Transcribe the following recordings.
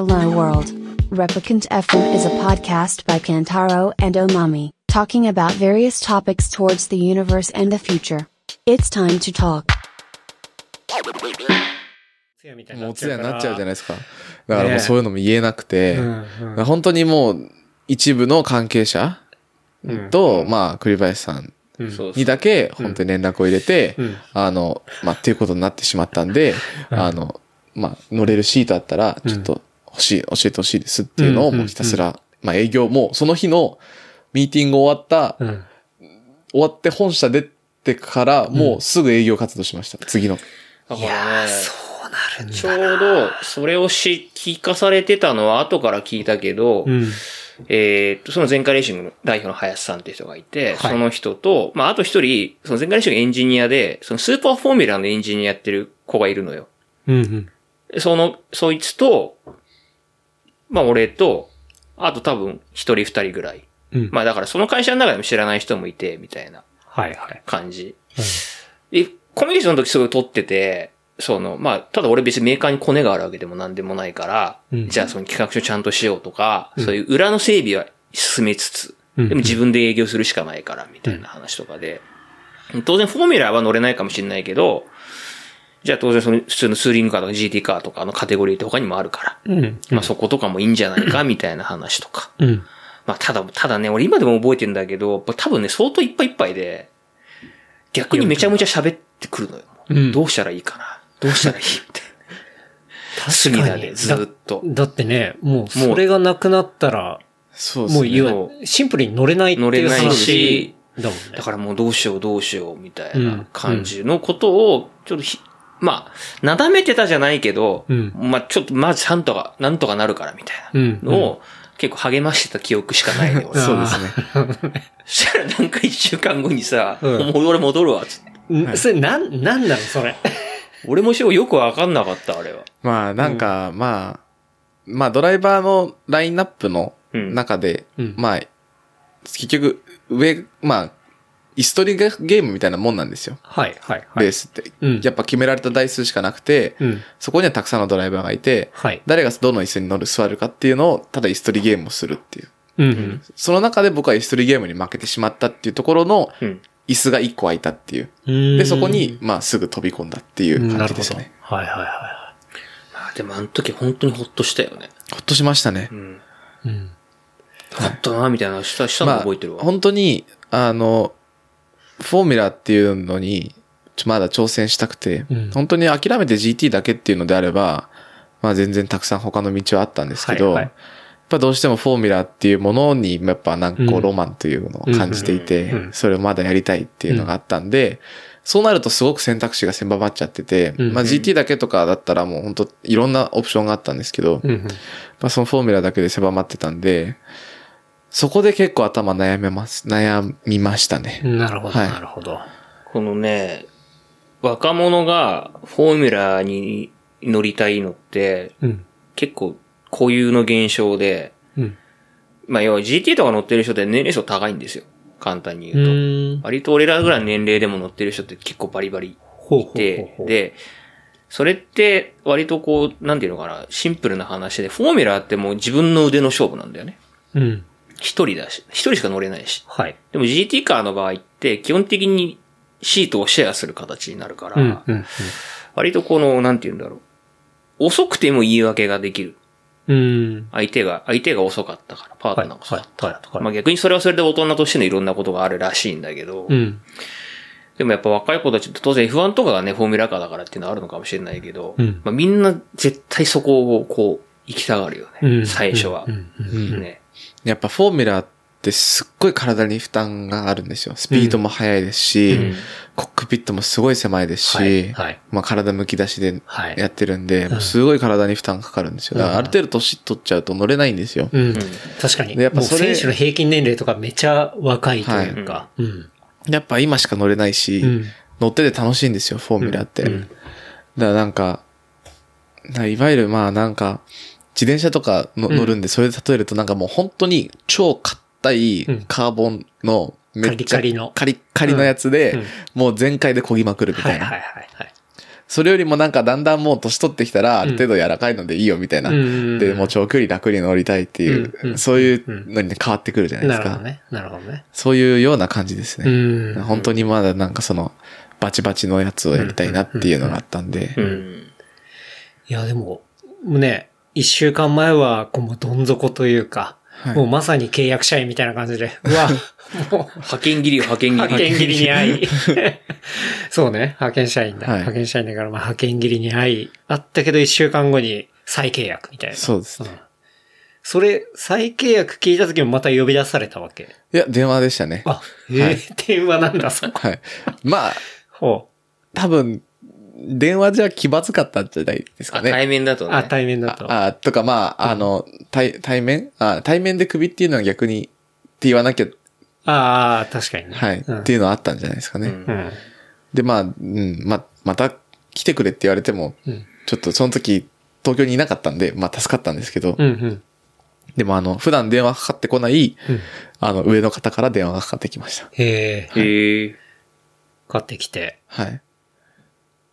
Hello World. Replicant FM is a podcast by Kantaro and Omami, talking about various topics towards the universe and the future. It's time to talk. もうつやになっちゃうじゃないですか。だからもうそういうのも言えなくて、うんうん本当にもう一部の関係者と、まあ、栗林さんにだけ本当に連絡を入れて、うんあの、まあ、っていうことになってしまったんで、あの、まあ、乗れるシートあったら、ちょっと欲しい、教えてほしいですっていうのをもうひたすら、まあ、営業も、その日のミーティング終わった、うん。終わって本社出てから、もうすぐ営業活動しました。次の。だからね、そうなるんだ。ちょうど、それをし、聞かされてたのは後から聞いたけど、うん。えーっと、その前回レーシングの代表の林さんっていう人がいて、はいその人と、まあ、あと一人、その前回レーシングエンジニアで、そのスーパーフォーミュラのエンジニアやってる子がいるのよ。うんうん。でその、そいつと、まあ、俺と、あと多分一人二人ぐらい。うん。まあ、だからその会社の中でも知らない人もいて、みたいなはいはい。感じ。で、コミュニケーションの時すごい取ってて、その、まあ、ただ俺別にメーカーにコネがあるわけでも何でもないから、うんじゃあその企画書ちゃんとしようとか、そういう裏の整備は進めつつ、うんでも自分で営業するしかないから、みたいな話とかで、当然フォーミュラーは乗れないかもしれないけど、じゃあ当然その普通のツーリングカーとか GT カーとかのカテゴリーって他にもあるから、うん。まあそことかもいいんじゃないか、みたいな話とか。うん。まあ、ただ、ただね、俺今でも覚えてんだけど、多分ね、相当いっぱいいっぱいで、逆にめちゃめちゃ喋ってくるのよ。うんどうしたらいいかなどうしたらいいみたいな。隅田でずっと。だってね、もうそれがなくなったら、そうですね。もういわゆるシンプルに乗れないっていう乗れない話しだもんね。だからもうどうしようどうしようみたいな感じのことを、ちょっとひ、まあ、なだめてたじゃないけど、うんまあちょっと、まずちゃんとか、なんとかなるからみたいうんなのを、結構励ましてた記憶しかないね、俺。そうですね。そしたらなんか一週間後にさ、うんもう俺戻るわ、つって。んそれなん、なんなのそれ？俺もよくわかんなかった、あれは。まあ、なんか、まあ、まあ、ドライバーのラインナップのうん中で、うんまあ、結局、上、まあ、椅子取りゲームみたいなもんなんですよ。はい、はい、はい。レースって。うんやっぱ決められた台数しかなくて、うん。そこにはたくさんのドライバーがいて、はい。誰がどの椅子に乗る、座るかっていうのを、ただ椅子取りゲームをするっていう。うんうん。その中で僕は椅子取りゲームに負けてしまったっていうところの、うん。椅子が1個空いたっていう。うんで、そこに、まあ、すぐ飛び込んだっていう。感じですね。はい、はい、はまあでもあの時本当にほっとしたよね。ほっとしましたねう。ん。い。うん。ほっとな、みたいなした、したの覚えてるわ。本当に、あの、フォーミュラっていうのに、まだ挑戦したくて、うん。本当に諦めて GT だけっていうのであれば、まあ全然たくさん他の道はあったんですけど、はいはい。やっぱどうしてもフォーミュラっていうものに、やっぱなんかこううん。ロマンというのを感じていて、それをまだやりたいっていうのがあったんで、そうなるとすごく選択肢が狭まっちゃってて、うんまあ GT だけとかだったらもう本当いろんなオプションがあったんですけど。まあそのフォーミュラだけで狭まってたんで、そこで結構頭悩めます、悩みましたね。なるほど、はいなるほど。このね、若者がフォーミュラーに乗りたいのって、うん。結構固有の現象で、うん。まあ要は GT とか乗ってる人って年齢層高いんですよ。簡単にう言うと。割と俺らぐらいの年齢でも乗ってる人って結構バリバリいてで、それって割とこう、なんていうのかな、シンプルな話で、フォーミュラーってもう自分の腕の勝負なんだよね。うん。一人だし、一人しか乗れないし。はい。でも GT カーの場合って基本的にシートをシェアする形になるから、うん。うん。割とこの、なんて言うんだろう。遅くても言い訳ができる。うん。相手が、相手が遅かったから、パートナーが遅かった。はいはいはいまあ逆にそれはそれで大人としてのいろんなことがあるらしいんだけど、うん。でもやっぱ若い子たちって当然 F1 とかがね、フォーミュラカーだからっていうのはあるのかもしれないけど、うんまあみんな絶対そこをこう、行きたがるよね。うん。最初はう。ん。うん。ね。やっぱフォーミュラってすっごい体に負担があるんですよ。スピードも速いですし、うんコックピットもすごい狭いですし、はいはいまあ体むき出しではいやってるんで、もうすごい体に負担かかるんですよ。だからある程度年取っちゃうと乗れないんですよ。うん。確かに。やっぱそれ選手の平均年齢とかめちゃ若いというか。うん。やっぱ今しか乗れないし、うん乗ってて楽しいんですよ、フォーミュラって。うんだからなんか、ないわゆるまあなんか、自転車とかのうん乗るんで、それで例えるとなんかもう本当に超硬いうんカーボンのめっちゃカリカリのカリッカリのやつで、もう全開で漕ぎまくるみたいな。はいはいはいはい。それよりもなんかだんだんもう年取ってきたら、ある程度柔らかいのでいいよみたいな。で、もう長距離楽に乗りたいっていう、そういうのにね変わってくるじゃないですか。なるほどね。なるほどね。そういうような感じですうね。ん。本当にまだなんかその、バチバチのやつをやりたいなっていうのがあったんで。うん。いや、でも、ね、一週間前は、こう、もうどん底というか、はいもうまさに契約社員みたいな感じで、うわ、もう、派遣切りよ、派遣切り。派遣切りに会い。そうね、派遣社員だ。はい派遣社員だから、まあ派遣切りに会い、あったけど一週間後に再契約みたいな。そうですね。んそれ、再契約聞いた時もまた呼び出されたわけ？いや、電話でしたね。あ、えー電話なんだ、そこ。はい。まあ、ほ多分、電話じゃ気まずかったんじゃないですかあね。対面だとう。あ、ね。対面だと。あ、とかまあ、あの、対、対面？あ対面で首っていうのは逆にって言わなきゃ、ああ、確かにね。はい、うんっていうのはあったんじゃないですかね。うんうん。で、まあ、うん、ま、また来てくれって言われても、うんちょっとその時東京にいなかったんで、まあ助かったんですけど、うん、うん。でもあの、普段電話かかってこない、うんあの、上の方から電話がかかってきました。へえ、へえ。買ってきて、はい。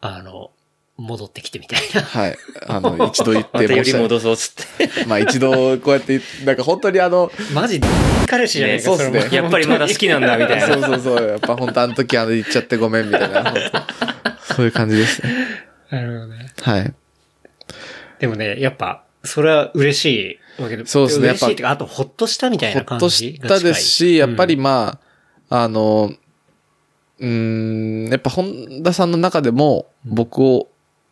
あの、戻ってきてみたいな。はい。あの、一度言っまたより戻そうっつって。まあ一度こうやって、なんか本当にあの、マジ、彼氏じゃないか、ねそうっすねやっぱりまだ好きなんだ、みたい そうな。そうそう、やっぱ本当あの時あの言っちゃってごめんみたいな、そういう感じですね。なるほどね。はい。でもね、やっぱ、それは嬉しいわけで。そうですね嬉しいっていうか、あと、ほっとしたみたいほな感じっとしたですし、やっぱりうんまあ、あの、うーん、やっぱ本田さんの中でも僕を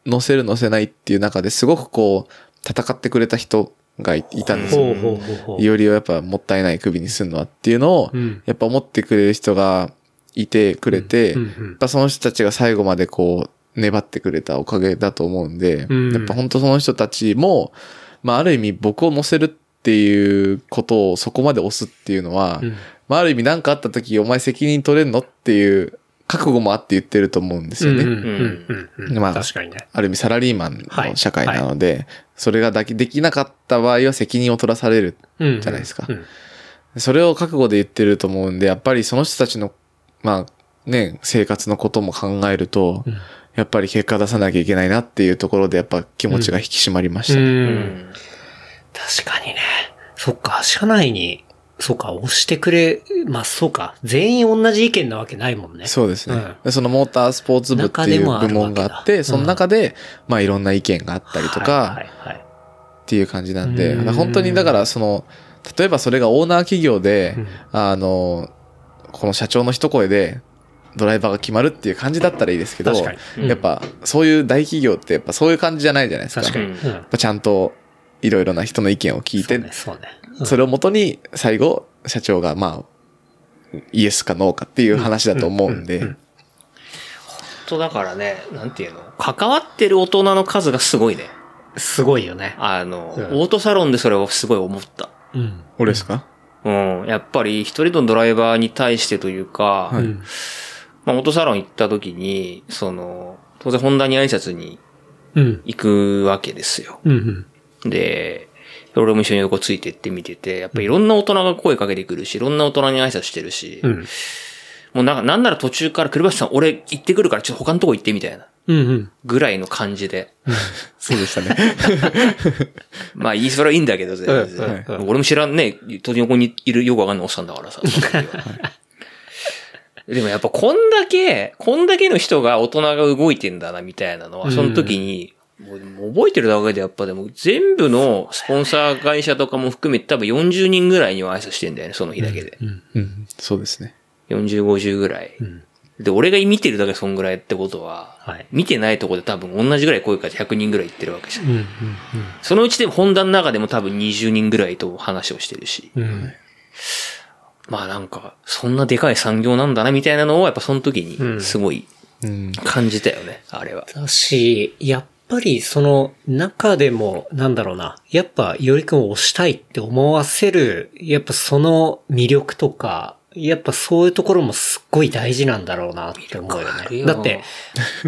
乗せる乗せないっていう中ですごくこう、戦ってくれた人がいいたんですよ。ほうほうほうほう。いおりをやっぱもったいない首にするのはっていうのをう、ん。やっぱ思ってくれる人がいてくれて、うんやっうんぱその人たちが最後までこう、粘ってくれたおかげだと思うんで、うんやっぱ本当その人たちも、まあある意味僕を乗せるっていうことをそこまで押すっていうのは、うんまあある意味何かあった時お前責任取れんのっていう覚悟もあって言ってると思うんですよね。うんうんうんうんうんまあ確かにね。ある意味サラリーマンの社会なので、それがだけできなかった場合は責任を取らされる。うんじゃないですかうんそれを覚悟で言ってると思うんで、やっぱりその人たちの、まあね、生活のことも考えると、うんやっぱり結果出さなきゃいけないなっていうところでやっぱ気持ちが引き締まりました。う。うんん。確かにね。そっか、社内に、そうか、押してくれ、まあそうか、全員同じ意見なわけないもんね。そうですね、うん。でそのモータースポーツ部っていう部門があって、その中で、まあいろんな意見があったりとか、はいはいはい。っていう感じなんで、うん。本当にだからその、例えばそれがオーナー企業で、うん。あの、この社長の一声でドライバーが決まるっていう感じだったらいいですけど、うん。やっぱそういう大企業ってやっぱそういう感じじゃないじゃないですか。確かに。うん。うんやっぱちゃんといろいろな人の意見を聞いて、ね、そうね。うんそれをもとに最後社長がまあ、イエスかノーかっていう話だと思うんで、うんうんうんと、だからね、なんていうの？関わってる大人の数がすごいね。すごいよね。あの、うんオートサロンでそれをすごい思った。うん。俺ですか？うん。やっぱり一人のドライバーに対してというか、はいうんまあ、オートサロン行った時に、その、当然ホンダに挨拶にうん。行くわけですよ。うん。で、俺も一緒に横ついてって見てて、やっぱいろんな大人が声かけてくるし、いろんな大人に挨拶してるし、うん。もうなんか、なんなら途中から、栗橋さん、俺行ってくるからちょっと他のとこ行ってみたいな、うん。うん。ぐらいの感じで。そうでしたね。まあ、いい、それはいいんだけど、全然。うんうん俺も知らんね、当然横にいるよくわかんないおっさんだからさ。でもやっぱこんだけ、こんだけの人が大人が動いてんだな、みたいなのは、その時に、もう覚えてるだけでやっぱでも全部のスポンサー会社とかも含めて多分40人ぐらいには挨拶してんだよね、その日だけで。うん、そうですね。40、50ぐらい。んで、俺が見てるだけそんぐらいってことは、はい見てないとこで多分同じぐらい声かけて100人ぐらい行ってるわけじゃん。うん。そのうちでホンダの中でも多分20人ぐらいと話をしてるし。うん。うん。まあなんか、そんなでかい産業なんだなみたいなのをやっぱその時うんにすごいうん。感じたよね、あれは。だし、やっぱりその中でも、なんだろうな、やっぱよりくんを推したいって思わせる、やっぱその魅力とか、やっぱそういうところもすっごい大事なんだろうなって思うよね。よ。だって、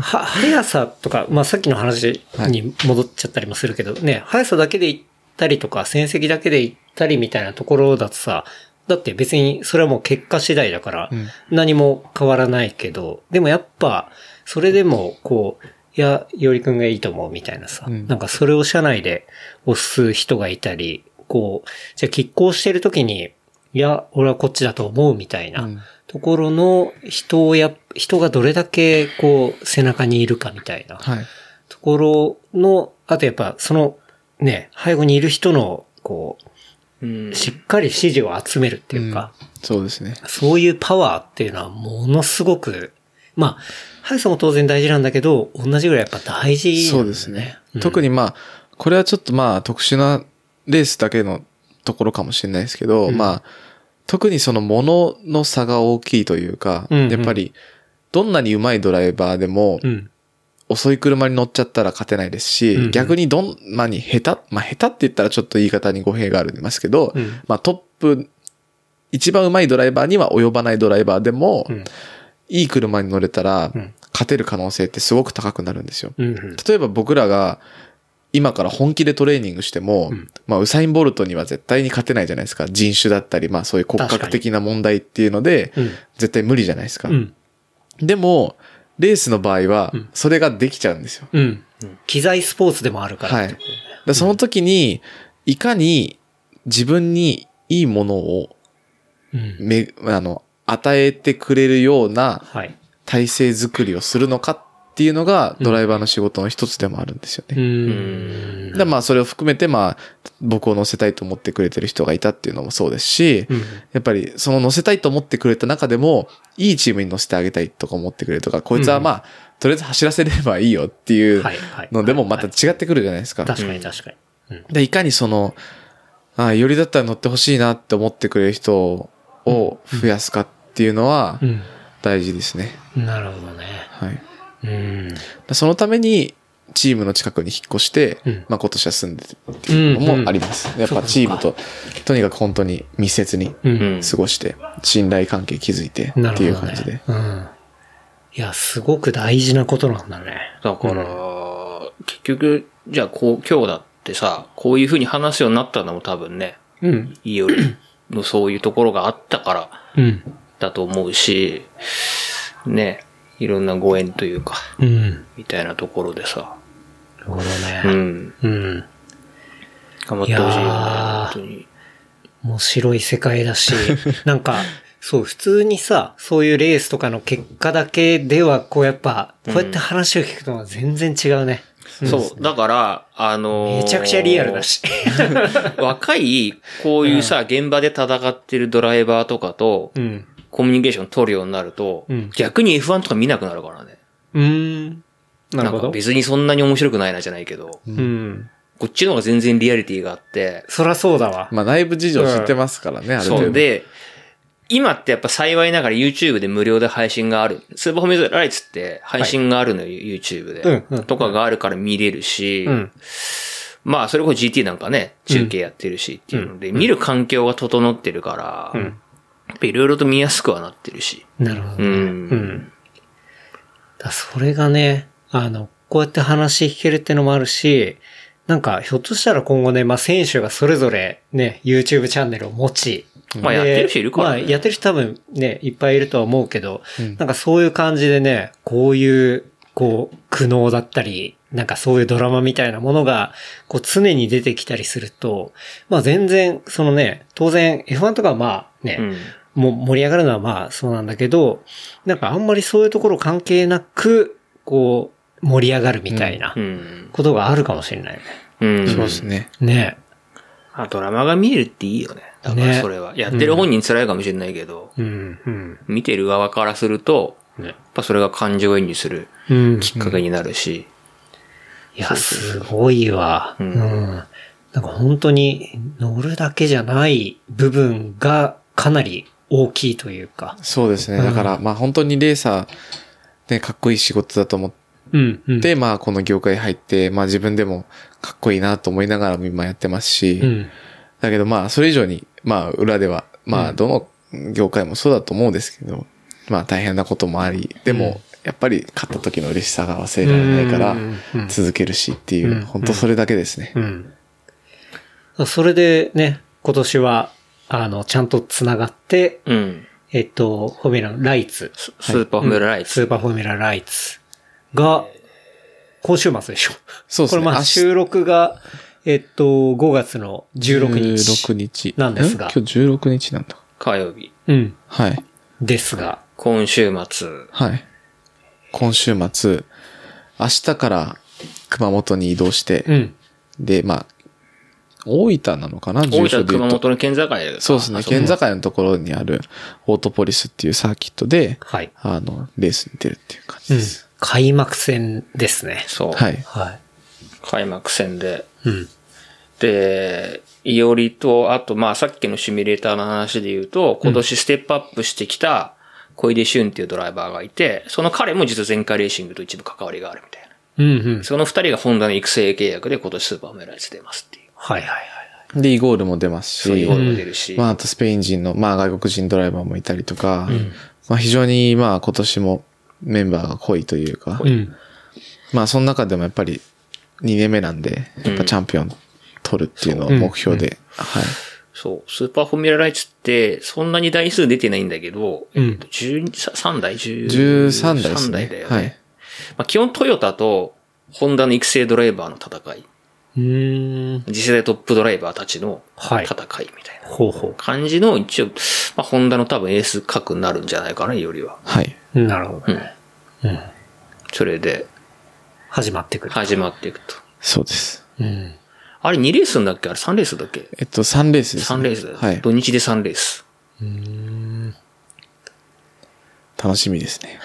は、速さとか、まあさっきの話に戻っちゃったりもするけど、ね、速さだけで行ったりとか、戦績だけで行ったりみたいなところだとさ、だって別にそれはもう結果次第だから、何も変わらないけど、でもやっぱ、それでも、こう、いや、よりくんがいいと思うみたいなさ、うん。なんかそれを社内で押す人がいたり、こう、じゃあ拮抗してる時に、いや、俺はこっちだと思うみたいな、うん。ところの人をや、人がどれだけこう背中にいるかみたいなはい。ところの、あとやっぱそのね、背後にいる人のこうん。う、しっかり支持を集めるっていうか、そうですね。そういうパワーっていうのはものすごく、まあ、速さも当然大事なんだけど、同じぐらいやっぱ大事なんだよそうですね。特にまあ、これはちょっとまあ特殊なレースだけのところかもしれないですけど、うんまあ、特にそのものの差が大きいというか、うんうんやっぱり、どんなに上手いドライバーでも、うん。遅い車に乗っちゃったら勝てないですし、うんうん逆にどんなに下手、まあ下手って言ったらちょっと言い方に語弊がありますけど、うんまあトップ、一番上手いドライバーには及ばないドライバーでも、うん。いい車に乗れたらうん、勝てる可能性ってすごく高くなるんですよ。うんうん。例えば僕らが今から本気でトレーニングしても、うんまあウサイン・ボルトには絶対に勝てないじゃないですか。人種だったり、まあそういう骨格的な問題っていうので、うん。絶対無理じゃないですか。うん。でも、レースの場合はうん、それができちゃうんですよ。うん。機材スポーツでもあるから。はい。でその時に、いかに自分にいいものをうん。め、あの、与えてくれるようなはい。体制づくりをするのかっていうのが、ドライバーの仕事の一つでもあるんですようね。ん。でまあそれを含めてまあ僕を乗せたいと思ってくれてる人がいたっていうのもそうですし、うん。やっぱりその乗せたいと思ってくれた中でもいいチームに乗せてあげたいとか思ってくれるとか、こいつはまあ、とりあえず走らせればいいよっていうのでもまた違ってくるじゃないですか。確かに確かに。うん。で、いかにその、あよりだったら乗ってほしいなって思ってくれる人を増やすかっていうのはうん。大事ですね。なるほどね。はい。うん。でそのために、チームの近くに引っ越して、うんまあ今年は住んでるっていうのもあります。やっぱチームと、とにかく本当に密接にう。うんん。過ごして、信頼関係築いてっていう感じでね。。うん。いや、すごく大事なことなんだね。だから、結局、じゃあこう、今日だってさ、こういう風に話すようになったのも多分ね、うん。いいよりのそういうところがあったからうん。だと思うし、ね、いろんなご縁というか、うん。みたいなところでさ、なるほどうね。ん、うん。頑張ってほしいよね、本当に。面白い世界だし、なんか、そう、普通にさ、そういうレースとかの結果だけでは、こうやっぱ、こうやって話を聞くのは全然違うね。そう、だから、あのーめちゃくちゃリアルだし。若い、こういうさ、現場で戦ってるドライバーとかと、うん。コミュニケーション取るようになると、うん逆に F1 とか見なくなるからね。うーん。なるほど。んか別にそんなに面白くないなじゃないけど、うん。こっちの方が全然リアリティがあって、そらそうだわ。まあ内部事情知ってますからね、ある程度。そうで、今ってやっぱ幸いながら YouTube で無料で配信がある。スーパーフォーミュライツって配信があるのよ、YouTube で、うんうんとかがあるから見れるし、うん。まあそれこそ GT なんかね、中継やってるしっていうので、見る環境が整ってるから、うんやっぱいろいろと見やすくはなってるし。なるほどね。うんうん。だそれがね、あの、こうやって話聞けるってのもあるし、なんか、ひょっとしたら今後ね、まあ、選手がそれぞれね、YouTube チャンネルを持ち、でまあやってる人いるからねまあ、やってる人多分ね、いっぱいいるとは思うけど、うんなんかそういう感じでね、こういう、こう、苦悩だったり、なんかそういうドラマみたいなものが、こう常に出てきたりすると、まあ全然、そのね、当然 F1 とかはまあね、うん。もう盛り上がるのはまあそうなんだけど、なんかあんまりそういうところ関係なく、こう、盛り上がるみたいなうん。ことがあるかもしれないね。うん。そうですね。ねあ、ドラマが見えるっていいよね。だからねそれは。やってる本人辛いかもしれないけど、うん、うん。見てる側からすると、ねやっぱそれが感情移入するうん。きっかけになるし、いや、すごいわ。ううんん。なんか本当に乗るだけじゃない部分がかなり大きいというか。そうですね。うんだから、まあ本当にレーサー、ね、かっこいい仕事だと思っうん、うん。て、まあこの業界入って、まあ自分でもかっこいいなと思いながらも今やってますし、うん。だけどまあそれ以上に、まあ裏では、まあどの業界もそうだと思うんですけど、まあ大変なこともあり、でも、やっぱり勝った時の嬉しさが忘れられないからうんうんうん、続けるしっていうう、ん本当それだけですね。うん。それでね、今年は、あの、ちゃんと繋がって、うん。えっと、フォーミュラライツ、ススーパーフォーミュラライツ。スーパーフォーミュラライツが、今週末でしょ。そうですね。これまあ収録が、えっと、5月の16日。16日。なんですがえ？今日16日なんだ。火曜日。うん。はい。ですが。今週末。はい。今週末、明日から熊本に移動して、うん。で、まあ、大分なのかな大分住所で言うと。熊本の県境でそうですね。県境のところにあるオートポリスっていうサーキットで、はい。あの、レースに出るっていう感うんじです。。開幕戦ですね。そう。はい。はい。開幕戦で。うん。で、いおりと、あと、まあ、さっきのシミュレーターの話で言うと、今年ステップアップしてきた、小出俊っていうドライバーがいて、その彼も実は前回レーシングと一部関わりがあるみたいな。うんうん。その二人がホンダの育成契約で今年スーパーメライズ出ますっていう。はいはいはい。で、イゴールも出ますし、そういうことも出るし。まあ、あとスペイン人の、まあ、外国人ドライバーもいたりとか、まあ、非常に、まあ、今年もメンバーが濃いというか、うん。まあ、その中でもやっぱり2年目なんで、やっぱチャンピオン取るっていうのを目標で、はい。そう。スーパーフォーミュラライツって、そんなに台数出てないんだけど、うんえっと、12 3台 ?13 13台ですねだよね。はいまあ、基本トヨタと、ホンダの育成ドライバーの戦い。うーん。次世代トップドライバーたちのはい戦いみたいなほうほ感じの、一応、まあ、ホンダの多分エース格になるんじゃないかな、よりは。はい。う。なるほどね。うん。それで、始まってくる。始まっていくと。そうです。うん。あれ2レースんだっけ？あれ3レースだっけ？えっと、3レースです、?3 レースだよ。はい。土日で3レース。楽しみですね。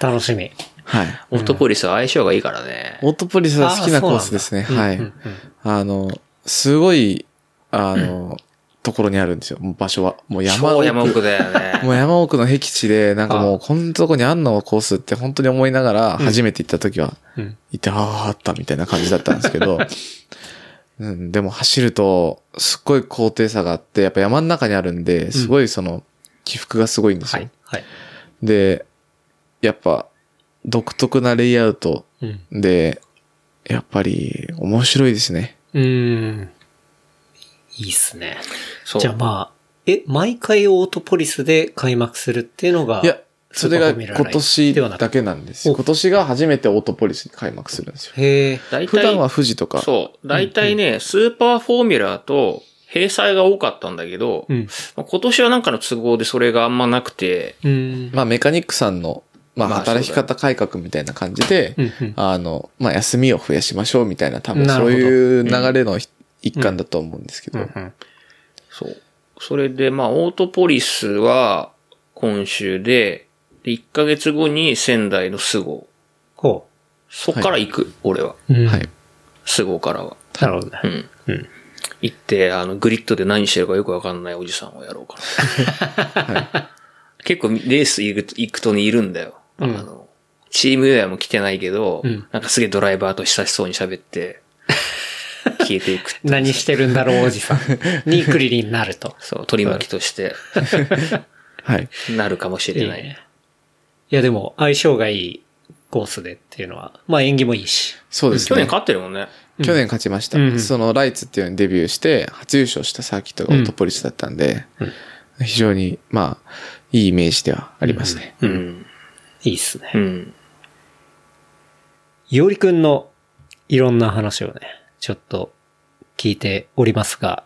楽しみ。はい。オートポリスは相性がいいからね。オートポリスは好きなコースですね。はい。うなんだうんうんあの、すごい、あの、ところにあるんですよ。場所は。もう山超奥。山奥だよね。もう山奥の僻地で、なんかもう、こんなとこにあんのコースって本当に思いながら、初めて行った時は、うん。いて、ああ、あったみたいな感じだったんですけど、うん、でも走ると、すっごい高低差があって、やっぱ山の中にあるんで、すごいその、起伏がすごいんですよ。はい。はい。で、やっぱ、独特なレイアウトうん。で、やっぱり、面白いですね。うーん。いいっすね。じゃあまあ、え、毎回オートポリスで開幕するっていうのが、いや、それが今年だけなんですよ。お今年が初めてオートポリスに開幕するんですよ。へえ。普段は富士とか、そう。大体ね、スーパーフォーミュラーと閉鎖が多かったんだけど、うん。まあ今年はなんかの都合でそれがあんまなくて、うん。まあメカニックさんの、まあまあ働き方改革みたいな感じで、あの、まあ休みを増やしましょうみたいな多分そういう流れの一環だと思うんですけど、うんうんそう。それで、まあ、オートポリスは今週で、で、1ヶ月後に仙台のスゴ。ほそっから行く、俺は。う。うんはい。。スゴからは。なるほどねう。ん。うん。行って、あの、グリッドで何してるかよくわかんないおじさんをやろうかな。結構、レース行く行くとね、いるんだよ。うんあの、チームウェアも着てないけど、うんなんかすげえドライバーと親しそうに喋って、消えていくって。何してるんだろう、おじさん。にクリリンになると。そう、取り巻きとして、はい。なるかもしれない。いいねいや、でも、相性がいいコースでっていうのは、まあ演技もいいし。そうですね。去年勝ってるもんね。去年勝ちました。うんそのライツっていうのにデビューして、初優勝したサーキットがオートポリスだったんで、非常に、まあ、いいイメージではありますね。うん。いいっすね。うん。いおりくんのいろんな話をね、ちょっと聞いておりますが、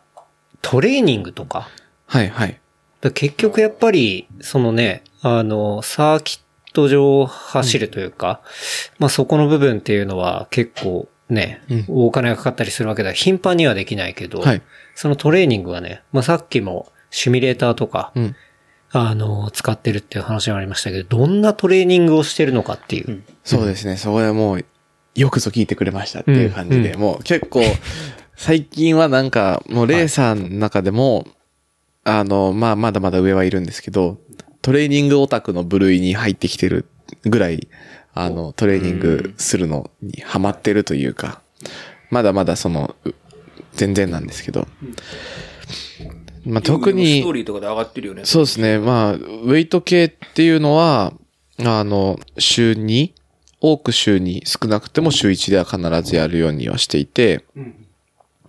トレーニングとか、はい、はい。だ結局やっぱり、そのね、あの、サーキット上を走るというか、まあそこの部分っていうのは結構ね、うんお金がかかったりするわけでは頻繁にはできないけど、はい。そのトレーニングはね、まあさっきもシミュレーターとか、うん。あの、使ってるっていう話がありましたけど、どんなトレーニングをしてるのかっていう。そうですね。そこでもう、よくぞ聞いてくれましたっていう感じで、うん。もう結構、最近はなんか、もうレーサーの中でも、あの、まあ、まだまだ上はいるんですけど、トレーニングオタクの部類に入ってきてるぐらい、あの、トレーニングするのにハマってるというか、まだまだその、う全然なんですけど、まあ、特にストー、リーとかで上がってるよね。そうですね。まあ、ウェイト系っていうのは、あの、週2、多く週2、少なくても週1では必ずやるようにはしていて、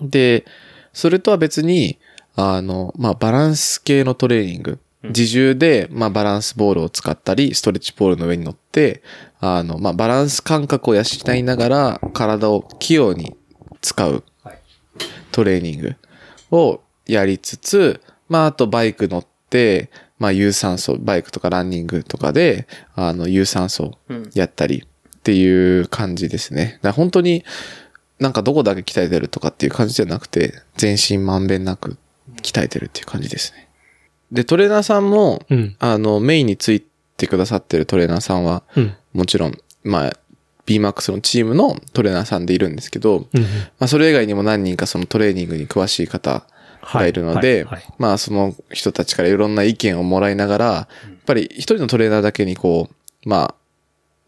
で、それとは別に、あの、まあ、バランス系のトレーニング。自重で、まあ、バランスボールを使ったり、ストレッチポールの上に乗って、あの、まあ、バランス感覚を養いながら、体を器用に使うはいトレーニングをやりつつ、まあ、あとバイク乗って、まあ、有酸素、バイクとかランニングとかで、あの、有酸素やったりっていう感じですね。だから本当になんかどこだけ鍛えてるとかっていう感じじゃなくて、全身まんべんなく鍛えてるっていう感じですね。で、トレーナーさんも、うん。あの、メインについてくださってるトレーナーさんは、うん。もちろん、まあ、BMAX のチームのトレーナーさんでいるんですけど、うん。まあ、それ以外にも何人かそのトレーニングに詳しい方がいるので、まあ、その人たちからいろんな意見をもらいながら、やっぱり一人のトレーナーだけにこう、ま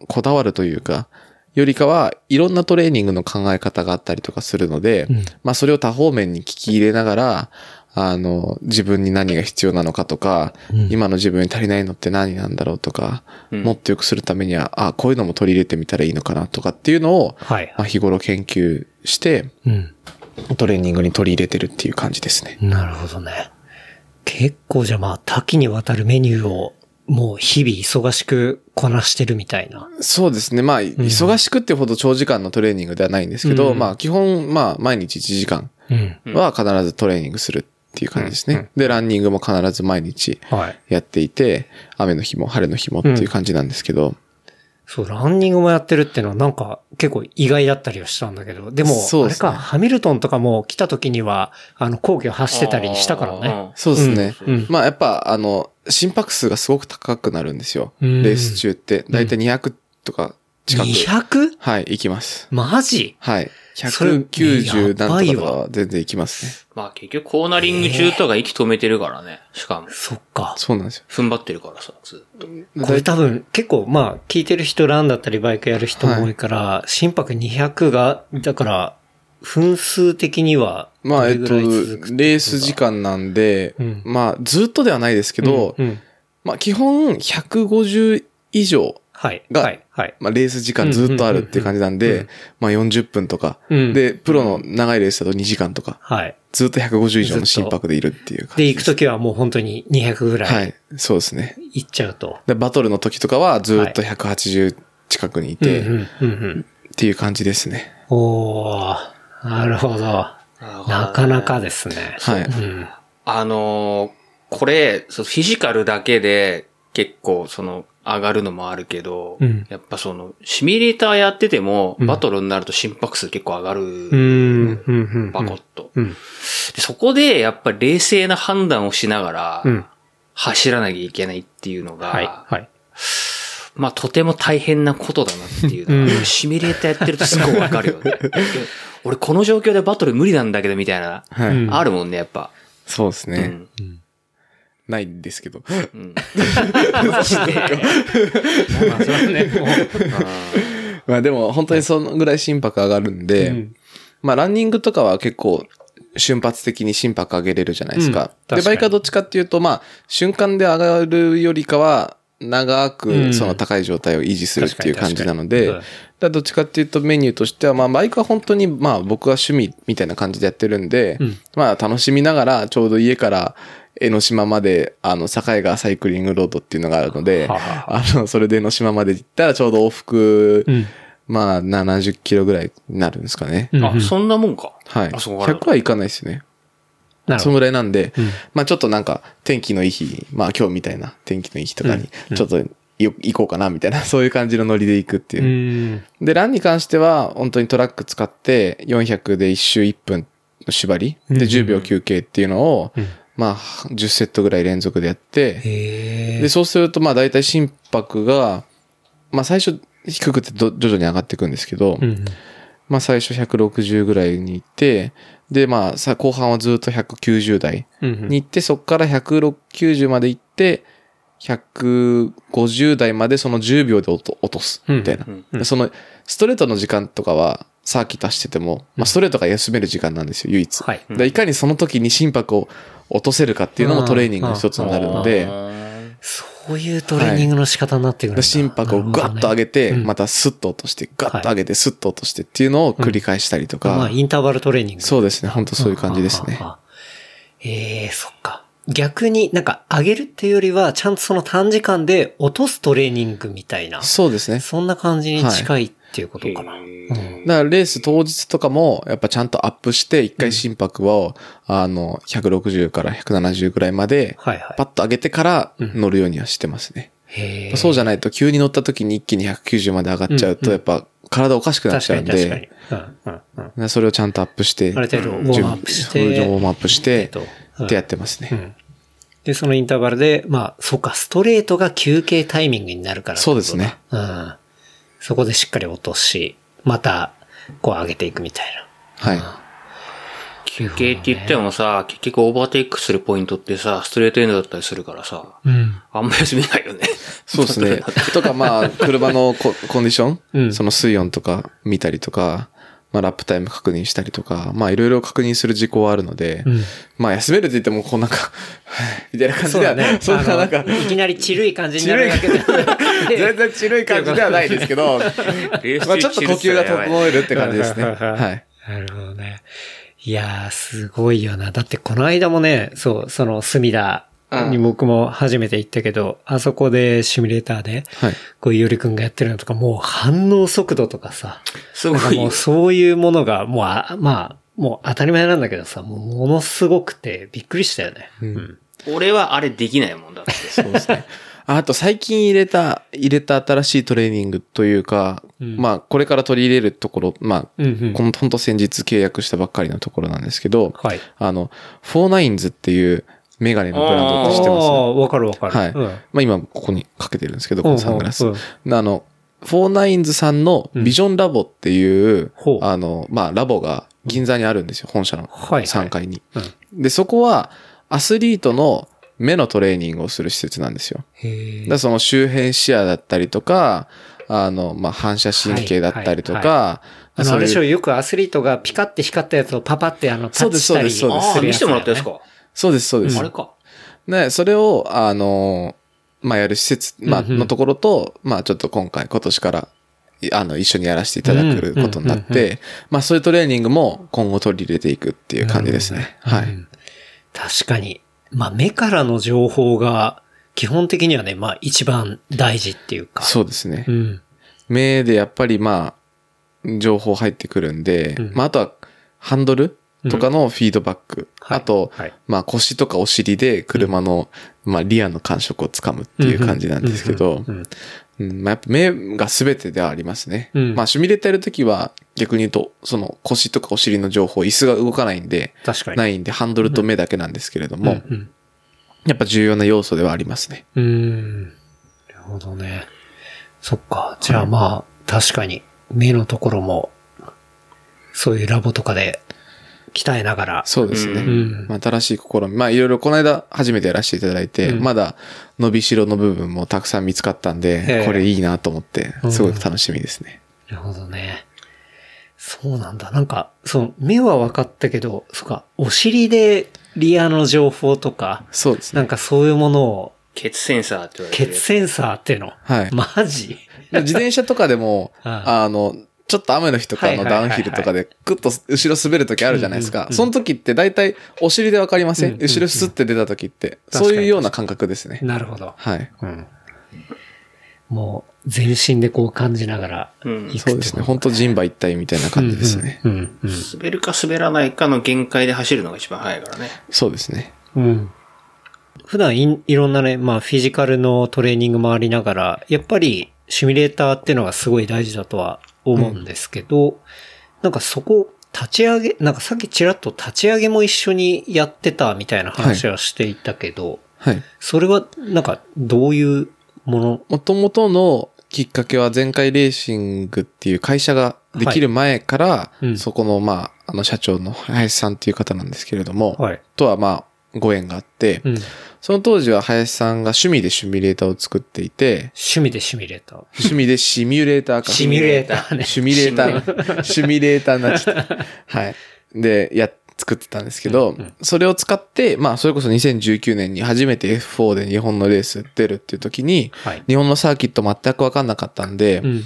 あ、こだわるというか、よりかは、いろんなトレーニングの考え方があったりとかするので、うん。まあ、それを多方面に聞き入れながら、あの、自分に何が必要なのかとか、うん。今の自分に足りないのって何なんだろうとか、うん。もっと良くするためには、あ、こういうのも取り入れてみたらいいのかなとかっていうのを、はい。まあ、日頃研究して、うん。トレーニングに取り入れてるっていう感じですね。なるほどね。結構じゃあまあ多岐にわたるメニューをもう日々忙しくこなしてるみたいな。そうですね。まあ、忙しくってほど長時間のトレーニングではないんですけど、うんまあ、基本、まあ、毎日1時間うん。は必ずトレーニングするっていう感じですね。で、ランニングも必ず毎日はい。やっていて、雨の日も晴れの日もっていう感じなんですけど、そう、ランニングもやってるっていうのはなんか結構意外だったりはしたんだけど、でも、そうですねあれか、ハミルトンとかも来た時には、あの、皇居走ってたりしたからね。そうですね。うんうんまあ、やっぱ、あの、心拍数がすごく高くなるんですよ。うんレース中って。だいたい200とか近く。200? はい、行きます。マジ？はい。それ190や何とかは全然行きますね。まあ結局コーナリング中とか息止めてるからね。しかも。そっか。そうなんですよ。踏ん張ってるからさ、ずっと。これ多分結構まあ聞いてる人ランだったりバイクやる人も多いから、心拍200が、だから、分数的にはまあ、えっと、どれぐらい続くってことレース時間なんで、うんまあ、ずっとではないですけど、うんうんまあ、基本150以上はい。がはい。はい。まあ、レース時間ずっとあるっていう感じなんで、まあ40分とか、うんで、プロの長いレースだと2時間とか、はい。ずっと150以上の心拍でいるっていう感で、じ行くときはもう本当に200ぐらはいい、そうですね。行っちゃうと。で、バトルの時とかはずっと180近くにいて、っうんうんうんうん。ていう感じですね。おー、なるほど。なかなかですね。はい。うん。あのーこれ、そうフィジカルだけで結構その上がるのもあるけど、うんやっぱそのシミュレーターやってても、うんバトルになると心拍数結構上がる。バコッと、うん。でそこでやっぱり冷静な判断をしながらうん。走らなきゃいけないっていうのが、はい。はい。まあとても大変なことだなっていうのシミュレーターやってるとすごいわかるよね。俺この状況でバトル無理なんだけどみたいな、はい。うんあるもんね、やっぱ。そうですね。うん。ないんですけど。うん。マジで。まあ、それはね、もう。まあでも本当にそのぐらい心拍上がるんで、うんまあランニングとかは結構瞬発的に心拍上げれるじゃないですか。うんで、バイクはどっちかっていうと、まあ瞬間で上がるよりかは長うんくその高い状態を維持するっていう感じなので、だどっちかっていうとメニューとしては、まあバイクは本当にまあ僕は趣味みたいな感じでやってるんで、うんまあ楽しみながらちょうど家から江ノ島まで、あの、境川サイクリングロードっていうのがあるので、あの、それで江ノ島まで行ったらちょうど往復、うん。まあ、70キロぐらいになるんですかね。うんあ、そんなもんか。はい。あそこからだと100はいかないですね。なるほど。そのぐらいなんで、うんまあちょっとなんか天気のいい日、まあ今日みたいな天気のいい日とかにうん、ちょっとよ行こうかなみたいな、そういう感じのノリで行くってういう。ん。で、ランに関しては、本当にトラック使って、400で1周1分の縛り、うんで10秒休憩っていうのを、うんまあ10セットぐらい連続でやって、へで、そうするとまあ大体心拍が、まあ最初低くてど徐々に上がっていくんですけど、うん。まあ最初160ぐらいに行って、でまあさ、後半はずっと190台うん。に行って、そこから190まで行って、150台までその10秒で落と落とす、みたいな。うんうんでその、ストレートの時間とかは、サーキット走ってても、まあストレートが休める時間なんですよ、唯一。はい。でいかにその時に心拍を落とせるかっていうのもトレーニングの一つになるので、そういうトレーニングの仕方になってくるんだ。で心拍をガッと上げて、うんまたスッと落として、ガッと上げて、スッと落としてっていうのを繰り返したりとか、まあ、インターバルトレーニング。そうですね、本当そういう感じですねは。ははは。ええそっか。逆になんか上げるっていうよりは、ちゃんとその短時間で落とすトレーニングみたいな。そうですね。そんな感じに近いっていうことかな。うんだからレース当日とかも、やっぱちゃんとアップして、一回心拍を、あの、160から170ぐらいまで、はいはい。パッと上げてから乗るようにはしてますね。へーそうじゃないと急に乗った時に一気に190まで上がっちゃうと、やっぱ体おかしくなっちゃうんに確かにで、。うんうんうん。でそれをちゃんとアップして、ある程度ウォームアップしてウォームアップして、ってやってますね。うんで、そのインターバルで、まあ、そっか、ストレートが休憩タイミングになるからそうですね。うん。そこでしっかり落とし、また、こう上げていくみたいな。はい。休憩って言ってもさ、結局オーバーテイクするポイントってさ、ストレートエンドだったりするからさ、うん。あんま休みないよね。そうですね。とか、まあ、車のココンディション、うんその水温とか見たりとか、まあ、ラップタイム確認したりとか、まあ、いろいろ確認する事項はあるので、うんまあ、休めるって言っても、こうなんか、みたいな感じでは、そんななんかいきなりチルい感じになるわけで 全然ちるい感じではないですけど、まあ、ちょっと呼吸が整えるって感じですね。はい。なるほどね。いやー、すごいよな。だってこの間もね、そう、その隅田に僕も初めて行ったけど、あそこでシミュレーターで、はい。こう、いおりくんがやってるのとか、もう反応速度とかさ、すごいもう。そういうものが、もうあ、まあ、もう当たり前なんだけどさ、もうものすごくてびっくりしたよね。うん。俺はあれできないもんだって。そうですね。ああと最近入れた、入れた新しいトレーニングというか、うんまあこれから取り入れるところ、まあ、うんうんこのほんと先日契約したばっかりのところなんですけど、はい。あの、フォーナインズっていうメガネのブランドって知ってます？ああ、わかるわかる。はい。うんまあ今ここにかけてるんですけど、このサングラス。うんうんあの、フォーナインズさんのビジョンラボっていう、あの、まあラボが銀座にあるんですよ、本社のはいはい3階に。で、そこはアスリートの目のトレーニングをする施設なんですよ。へえだその周辺視野だったりとか、あの、まあ、反射神経だったりとはいか、あの、そういうあれでしょ、よくアスリートがピカって光ったやつをパパってあの、タそうですッチしたりそうですそうですああ、見せてもらったやつか？か。そうです、そうです。あれか。ね、それを、あの、まあ、やる施設、まあ、のところと、まあ、ちょっと今回、今年から、いあの、一緒にやらせていただくことになって、まあ、そういうトレーニングも今後取り入れていくっていう感じですね。はい。うん確かに。まあ、目からの情報が、基本的にはね、まあ、一番大事っていうか。そうですねう。ん。目でやっぱりまあ、情報入ってくるんで、うんまああとはハンドルとかのフィードバック。はいあと、はいまあ腰とかお尻で車の、まあリアの感触をつかむっていう感じなんですけど、うんうんまあやっぱ目が全てではありますね。うんまあシミュレーターやるときは逆に言うと、その腰とかお尻の情報、椅子が動かないんで、確かに。ないんでハンドルと目だけなんですけれども、うんやっぱ重要な要素ではありますね。うん。うん。なるほどね。そっか。じゃあまあ、確かに、目のところも、そういうラボとかで鍛えながら。そうですね。うんまあ、新しい試み。まあ、いろいろこの間初めてやらせていただいて、うんまだ伸びしろの部分もたくさん見つかったんえで、えこれいいなと思って、すごく楽しみですね。なるほどね。そうなんだ。なんか、その、目は分かったけど、そっか、お尻でリアの情報とか、そうですね。なんかそういうものを、血センサーって言われてる血センサーっていうの？はい。マジ？自転車とかでも、あ あの、ちょっと雨の日とかのダウンヒルとかで、クッと後ろ滑るときあるじゃないですか。その時って大体お尻でわかりませうんん後ろスッて出た時って。そういうような感覚ですね。なるほど。はい。うん。もう、全身でこう感じながらうん行くそうですね。本当人馬一体みたいな感じですね。うん、うん、うん。滑るか滑らないかの限界で走るのが一番早いからね。そうですね。うん。普段いいろんなね、まあフィジカルのトレーニングもありながら、やっぱりシミュレーターっていうのがすごい大事だとは思うんですけど、なんかそこ、立ち上げ、なんかさっきちらっと立ち上げも一緒にやってたみたいな話はしていたけど、はい。それはなんかどういうもの？もともとのきっかけは前回レーシングっていう会社ができる前から、うんそこの、まあ、あの社長の林さんっていう方なんですけれども、はい。とはまあ、ご縁があって、うん。その当時は林さんが趣味でシミュレーターを作っていて、趣味でシミュレーター。趣味でシミュレーターか。シミュレーターね。シミュレーター、シミュレーターになっちゃった。はい。で、や、作ってたんですけど、それを使って、まあ、それこそ2019年に初めて F4 で日本のレース出るっていう時に、はい。日本のサーキット全くわかんなかったんで、うん。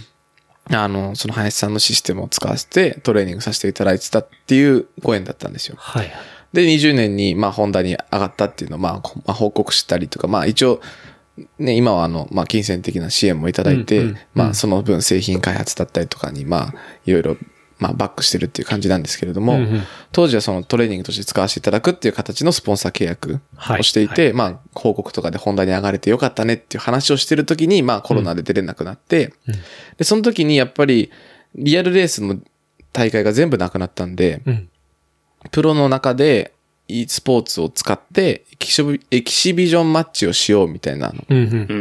あの、その林さんのシステムを使わせてトレーニングさせていただいてたっていうご縁だったんですよ。はい。で、20年に、まあ、ホンダに上がったっていうのを、まあ、報告したりとか、まあ、一応、ね、今はあの、まあ、金銭的な支援もいただいて、うんうんまあ、その分製品開発だったりとかに、まあ、いろいろ、まあ、バックしてるっていう感じなんですけれども、うんうん。当時はそのトレーニングとして使わせていただくっていう形のスポンサー契約はいをしていて、まあ、報告とかでホンダに上がれてよかったねっていう話をしてる時に、まあ、コロナで出れなくなって、で、その時にやっぱり、リアルレースの大会が全部なくなったんで、うん。プロの中で e スポーツを使ってエキシビエキシビジョンマッチをしようみたいな。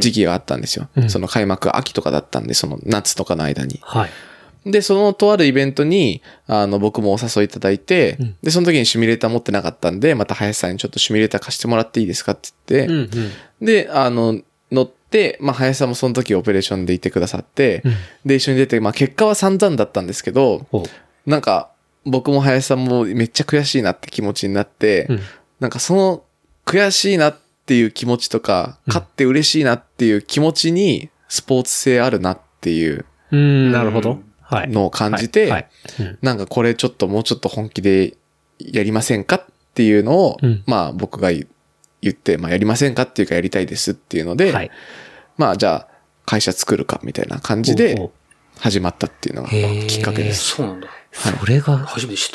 時期があったんですよ。うんその開幕秋とかだったんで、その夏とかの間に。はい。で、そのとあるイベントに、あの、僕もお誘いいただいて、うんで、その時にシミュレーター持ってなかったんで、また林さんにちょっとシミュレーター貸してもらっていいですかって言って、うんうん。で、あの、乗って、まあ、林さんもその時オペレーションでいてくださって、うんで、一緒に出て、まあ、結果は散々だったんですけど、なんか、僕も林さんもめっちゃ悔しいなって気持ちになって、うんなんかその悔しいなっていう気持ちとか、勝って嬉しいなっていう気持ちにスポーツ性あるなっていううん、なるほど。はい。のを感じて、なんかこれちょっともうちょっと本気でやりませんかっていうのを、うんまあ僕が言言って、まあやりませんかっていうかやりたいですっていうので、はい。まあじゃあ会社作るかみたいな感じでう始まったっていうのがきっかけです。そうなんだ。それが、初めて知っ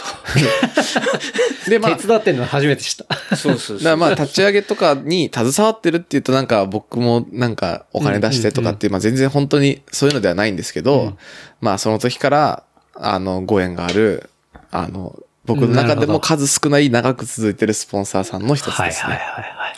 た。で、まあ、手伝ってんの初めて知った。そうそうだからまあ、立ち上げとかに携わってるっていうとなんか僕もなんかお金出してとかっていう、まあ全然本当にそういうのではないんですけど、まあその時から、あの、ご縁がある、あの、僕の中でも数少ない長く続いてるスポンサーさんの一つはいですね。はいはいはい。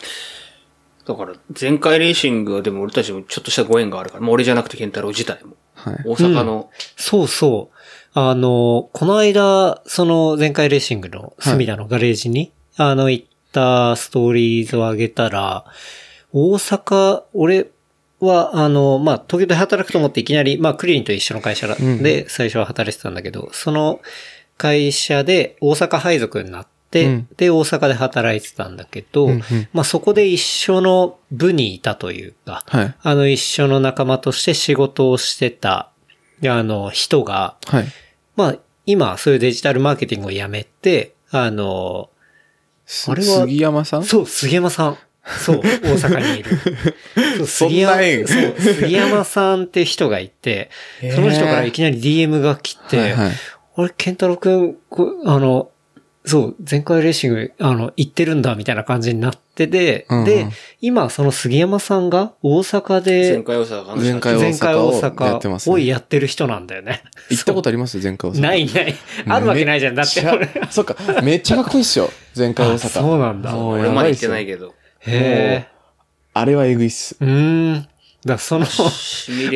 だから、前回レーシングはでも俺たちもちょっとしたご縁があるから、もう俺じゃなくてケンタロウ自体も。はい。大阪の、そうそう。あの、この間、その前回レーシングの隅田のガレージに、あの、行ったストーリーズを上げたら、大阪、俺は、あの、まあ、東京で働くと思っていきなり、まあ、クリリンと一緒の会社ん。で最初は働いてたんだけど、その会社で大阪配属になって、うん。で、大阪で働いてたんだけど、うんうん。まあ、そこで一緒の部にいたというか、はい。あの、一緒の仲間として仕事をしてた、あの、人が、はい。まあ、今、そういうデジタルマーケティングをやめて、あの、すあれは杉山さん？そう、杉山さん。そう、大阪にいる。そう杉山そう、杉山さんって人がいて、その人からいきなり DM が来て、はいはい。あれ、ケンタロウくん、こあの、そう、前回レーシング、あの、行ってるんだ、みたいな感じになってて、うんうんで、今、その杉山さんが大阪で、前回大阪の前回大大阪をやってますね阪をやってる人なんだよね。行ったことあります？前回大阪。ないない。あるわけないじゃん。だってめっ俺。ちゃそっか。めっちゃかっこいいっすよ。前回大あ阪。そうなんだ。俺まだ行ってないけど。へあれはえぐいっす。え。うーん。だその。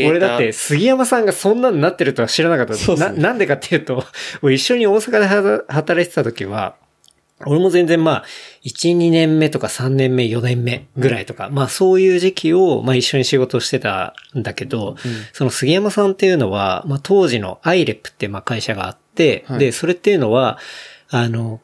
俺だって杉山さんがそんなになってるとは知らなかった。そうな、なんでかっていうと、俺一緒に大阪では働いてた時は、俺も全然まあ、1、2年目とか3年目、4年目ぐらいとか、まあそういう時期を、まあ一緒に仕事をしてたんだけど、その杉山さんっていうのは、まあ当時の iRep ってまあ会社があって、はいで、それっていうのは、あの、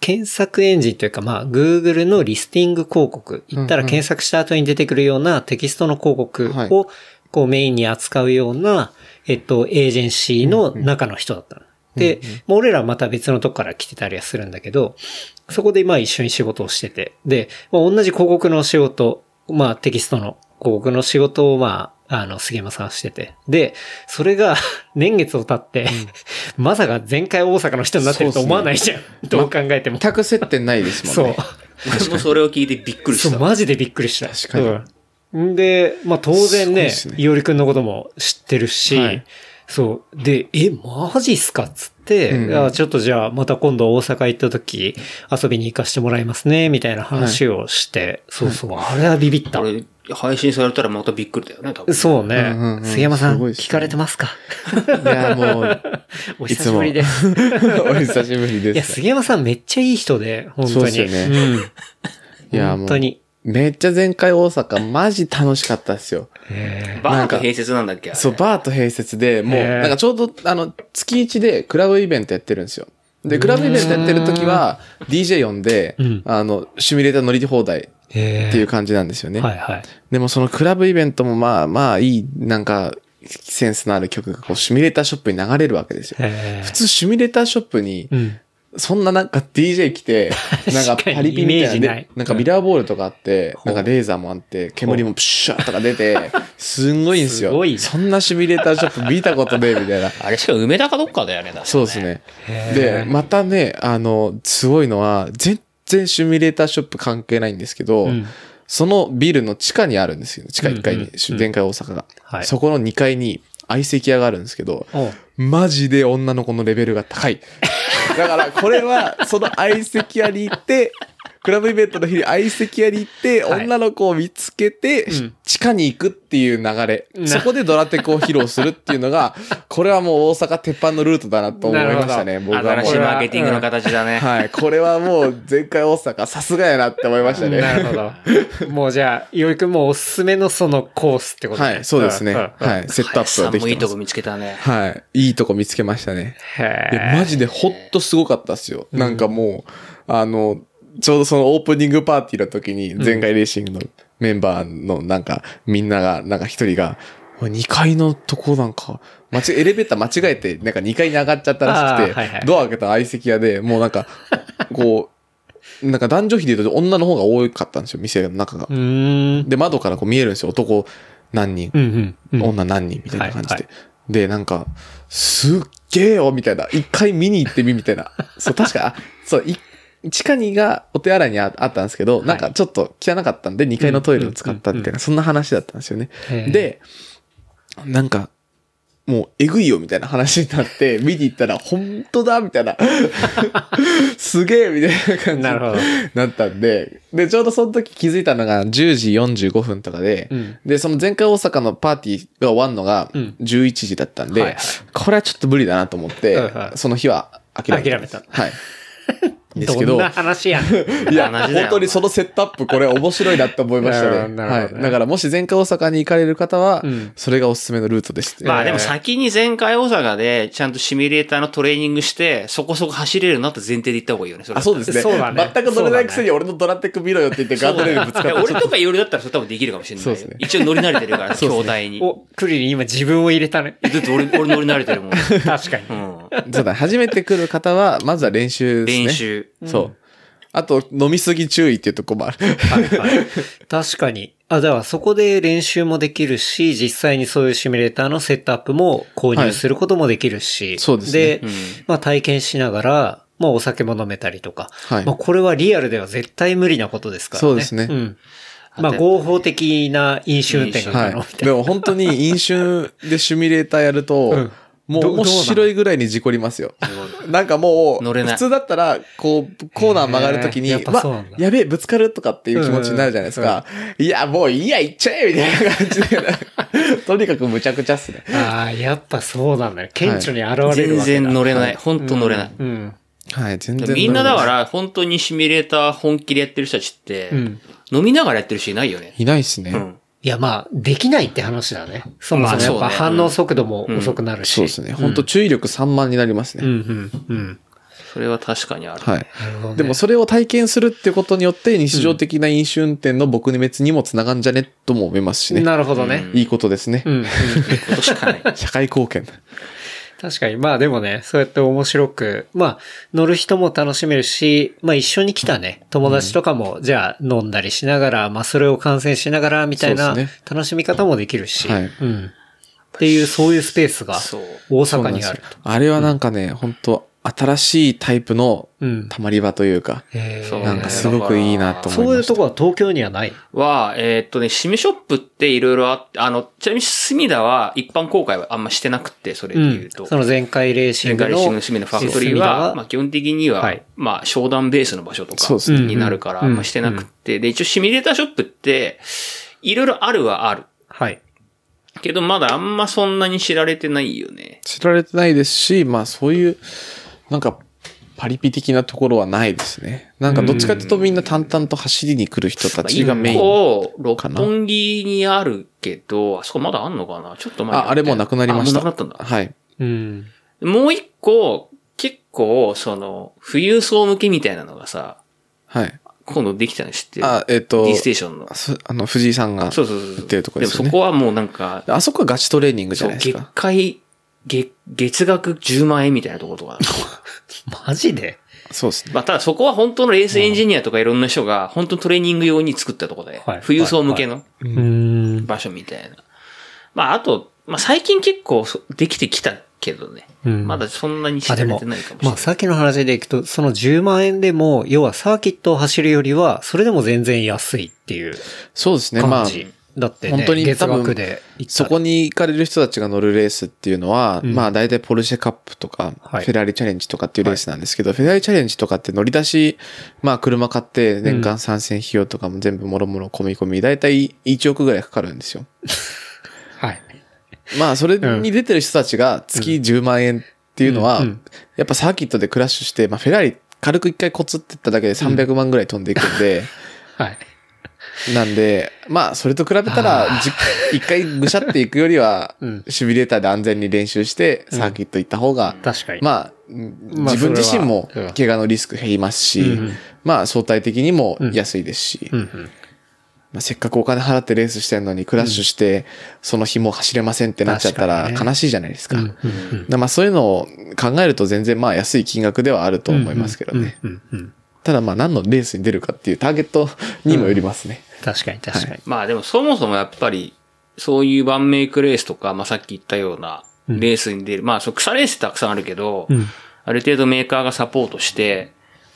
検索エンジンというか、まあ、Google のリスティング広告、言ったら検索した後に出てくるようなテキストの広告はい。を、こうメインに扱うような、えっと、エージェンシーの中の人だったの。で、まあ俺らはまた別のとこから来てたりはするんだけど、そこでまあ一緒に仕事をしてて、で、まあ、同じ広告の仕事、まあテキストの広告の仕事をまあ、あの、杉山さんしてて。で、それが 年月を経って、まさか前回大阪の人になってると思わないじゃん。どう考えても。全く接点ないですもんそうね。。俺もそれを聞いてびっくりしそう、た。マジでびっくりした。確かにうん。んで、まあ当然ね、ねいおりくんのことも知ってるし、はいそう。で、え、マジっすかっつって、うんあちょっとじゃあまた今度大阪行った時遊びに行かしてもらいますね、みたいな話をして、そうそう、あれはビビった。俺、配信されたらまたびっくりだよね、多分。そうね、うんうんうん杉山さん、ね聞かれてますか？いや、もう、お久しぶりです。お久しぶりいや、です。杉山さんめっちゃいい人で、本当に。そうですよねうん。いや、本当、に。めっちゃ前回大阪、マジ楽しかったですよ。へバーと併設なんだっけそう、バーと併設で、もう、なんかちょうど、あの、月1でクラブイベントやってるんですよ。で、クラブイベントやってる時は、DJ 呼んでうん、あの、シミュレーター乗り放題え。っていう感じなんですよね。はいはい。でもそのクラブイベントもまあまあいい、なんか、センスのある曲がこう、シミュレーターショップに流れるわけですよ。へ普通シミュレーターショップにうん。そんななんか DJ 来て、なんかパリピみたいなイメージないで、なんかミラーボールとかあって、うんなんかレーザーもあって、煙もプシューとか出て、すんごいんですよ。すごいねそんなシミュレーターショップ見たことねえみたいな。あれしか梅田かどっかだよね、だそうです。ね。へで、ーまたね、あの、すごいのは、全然シミュレーターショップ関係ないんですけど、うんそのビルの地下にあるんですよ。地下1階にうんうんう、ん前回大阪が。はいそこの2階に相席屋があるんですけど、マジで女の子のレベルが高い。だから、これは、その相席屋に行って、クラブイベントの日に相席屋に行って、はい女の子を見つけて、うん地下に行くっていう流れ。なそこでドラテクを披露するっていうのが、これはもう大阪鉄板のルートだなと思いましたね、僕はも。新しいうマーケティングの形だね。はい。これはもう、前回大阪、さすがやなって思いましたね。なるほど。もうじゃあ、いおいくんもおすすめのそのコースってことねはい、そうですね。はい。セットアップさはできていいとこ。見つけたね。はい。いいとこ見つけましたね。へいや、マジでほんとすごかったっすよ。なんかもう、あの、ちょうどそのオープニングパーティーの時に、前回レーシングのメンバーのなんか、みんなが、なんか一人が、2階のとこなんか、間違え、エレベーター間違えて、なんか2階に上がっちゃったらしくて、はいはいドア開けたら相席屋で、もうなんか、こう、なんか男女比で言うと女の方が多かったんですよ、店の中が。で、窓からこう見えるんですよ、男何人、うんうんうん。女何人みたいな感じで。はいはで、なんか、すっげえよみたいな。一回見に行ってみみたいな。そう、確か、あそう、い地下にがお手洗いにああったんですけど、なんかちょっと汚かったんで2階のトイレを使ったみたいな、そんな話だったんですよね。で、なんか、もう、えぐいよみたいな話になって、見に行ったら、本当だみたいな。すげえみたいな感じになったんで、で、ちょうどその時気づいたのが10時45分とかで、うん。で、その前回大阪のパーティーが終わるのがうん。11時だったんで、はいはい。これはちょっと無理だなと思って、はいはいその日は諦めた。諦めた。はい。ですけど、どんな話やん。いや、本当にそのセットアップ、これ面白いなって思いましたね。ねはい。だからもし前回大阪に行かれる方は、うんそれがおすすめのルートでして。まあでも先に前回大阪でちゃんとシミュレーターのトレーニングして、そこそこ走れるなって前提で言った方がいいよね。それあ、そうですね。そうだね全く乗れないくせに俺のドラテック見ろよって言ってガードレールぶつかったいや俺とかいろいろだったらそれ多分できるかもしれないよ。そうですね一応乗り慣れてるから、そうですね筐体に。お、クリリン今自分を入れたね。だって俺、俺乗り慣れてるもん。確かに。うん。そうだ、初めて来る方は、まずは練習ですね。練。習。そう。あと、飲みすぎ注意っていうとこもある。はいはい。確かに。あ、だからそこで練習もできるし、実際にそういうシミュレーターのセットアップも購入することもできるし。そうですねで、うんまあ体験しながら、まあお酒も飲めたりとか。はいまあこれはリアルでは絶対無理なことですからね。そうですねうん。まあ合法的な飲酒運転が可能みはたいい。でも本当に飲酒でシミュレーターやると、うんもう面白いぐらいに事故りますよ。なんかもう、乗れない普通だったら、こう、コーナー曲がるときに、ややべえ、ぶつかるとかっていう気持ちになるじゃないですか。いや、もういいや、行っちゃえみたいな感じで、とにかくむちゃくちゃっすね。な。ああ、やっぱそうなんだね。顕著に現れる。全然乗れない。本当乗れない。うん。はい、全然。みんなだから、本当にシミュレーター本気でやってる人たちって、うん飲みながらやってる人いないよね。いないっすね。うん。いや、まあ、できないって話だね。そもそもやっぱ反応速度も遅くなるし。そうですね。本当注意力散漫になりますね。うん、うん、うん。それは確かにある。はい。でもそれを体験するってことによって日常的な飲酒運転の撲滅にもつながんじゃねとも思いますしね。なるほどね。いいことですねう。ん、うん。いいことしかない。社会貢献。確かに。まあでもね、そうやって面白く、まあ、乗る人も楽しめるし、まあ一緒に来たね、友達とかも、じゃあ飲んだりしながら、まあそれを観戦しながら、みたいな楽しみ方もできるし、はい。うん。っていう、そういうスペースが大阪にあると。あれはなんかね、本当新しいタイプのうん。たまり場というか、うなんかすごくいいなと思いました。そういうとこは東京にはない？は、えーっとね、シミショップっていろいろあって、あの、ちなみに隅田は一般公開はあんましてなくて、それで言うと。その前回レーシングの。前回レーシングの隅田ファクトリーは、まあ基本的には、はいまあ商談ベースの場所とかそうですねになるから、うんあんましてなくて、で、一応シミュレーターショップって、いろいろあるはある。はい。けどまだあんまそんなに知られてないよね。知られてないですし、まあそういう、なんか、パリピ的なところはないですね。なんかどっちかというとみんな淡々と走りに来る人たちがメイン。こう、六かな本木にあるけど、あそこまだあんのかな？ちょっと前にあ、あれもうなくなりました。あもうなくなったんだ。はい。うん。もう一個、結構、その、富裕層向けみたいなのがさ、はい。今度できたの知ってる？あ、えっ、と D ステーションの。すあの、藤井さんが。そうそうそう。やってるとこですよねもそこはもうなんか、あそこはガチトレーニングじゃないですか。会、月、月額10万円みたいなところとか。マジで？そうですね。まあ、ただそこは本当のレースエンジニアとかいろんな人が、本当トレーニング用に作ったところで、はい富裕層向けのうん。場所みたいな。まあ、あと、まあ、最近結構そできてきたけどね。うんまだそんなに知られてないかもしれない。まあさっきの話でいくと、その10万円でも、要はサーキットを走るよりは、それでも全然安いっていうそうですね。まあ。だってね、本当に月額で行ったらそこに行かれる人たちが乗るレースっていうのは、うんまあ大体ポルシェカップとか、はいフェラーリチャレンジとかっていうレースなんですけど、フェラーリチャレンジとかって乗り出し、まあ車買って年間参戦費用とかも全部もろもろ込み込み、大体1億ぐらいかかるんですよ。はい。まあそれに出てる人たちが月10万円っていうのは、やっぱサーキットでクラッシュして、まあフェラーリ軽く一回コツってっただけで300万ぐらい飛んでいくんで、はい。なんで、まあ、それと比べたら、じ一回ぐしゃっていくよりは うん、シミュレーターで安全に練習して、サーキット行った方が、確かに。まあ、まあ自分自身も怪我のリスク減りますし、うんまあ、相対的にも安いですし、うんうん。まあ、せっかくお金払ってレースしてんのに、クラッシュして、その日も走れませんってなっちゃったら悲しいじゃないですか。うんうんでまあ、そういうのを考えると全然まあ安い金額ではあると思いますけどね。うんうんうん。ただまあ何のレースに出るかっていうターゲットにもよりますね。確かに確かに。まあでもそもそもやっぱり、そういうワンメイクレースとか、まあさっき言ったようなレースに出る。まあそう草レースたくさんあるけど、うんある程度メーカーがサポートして、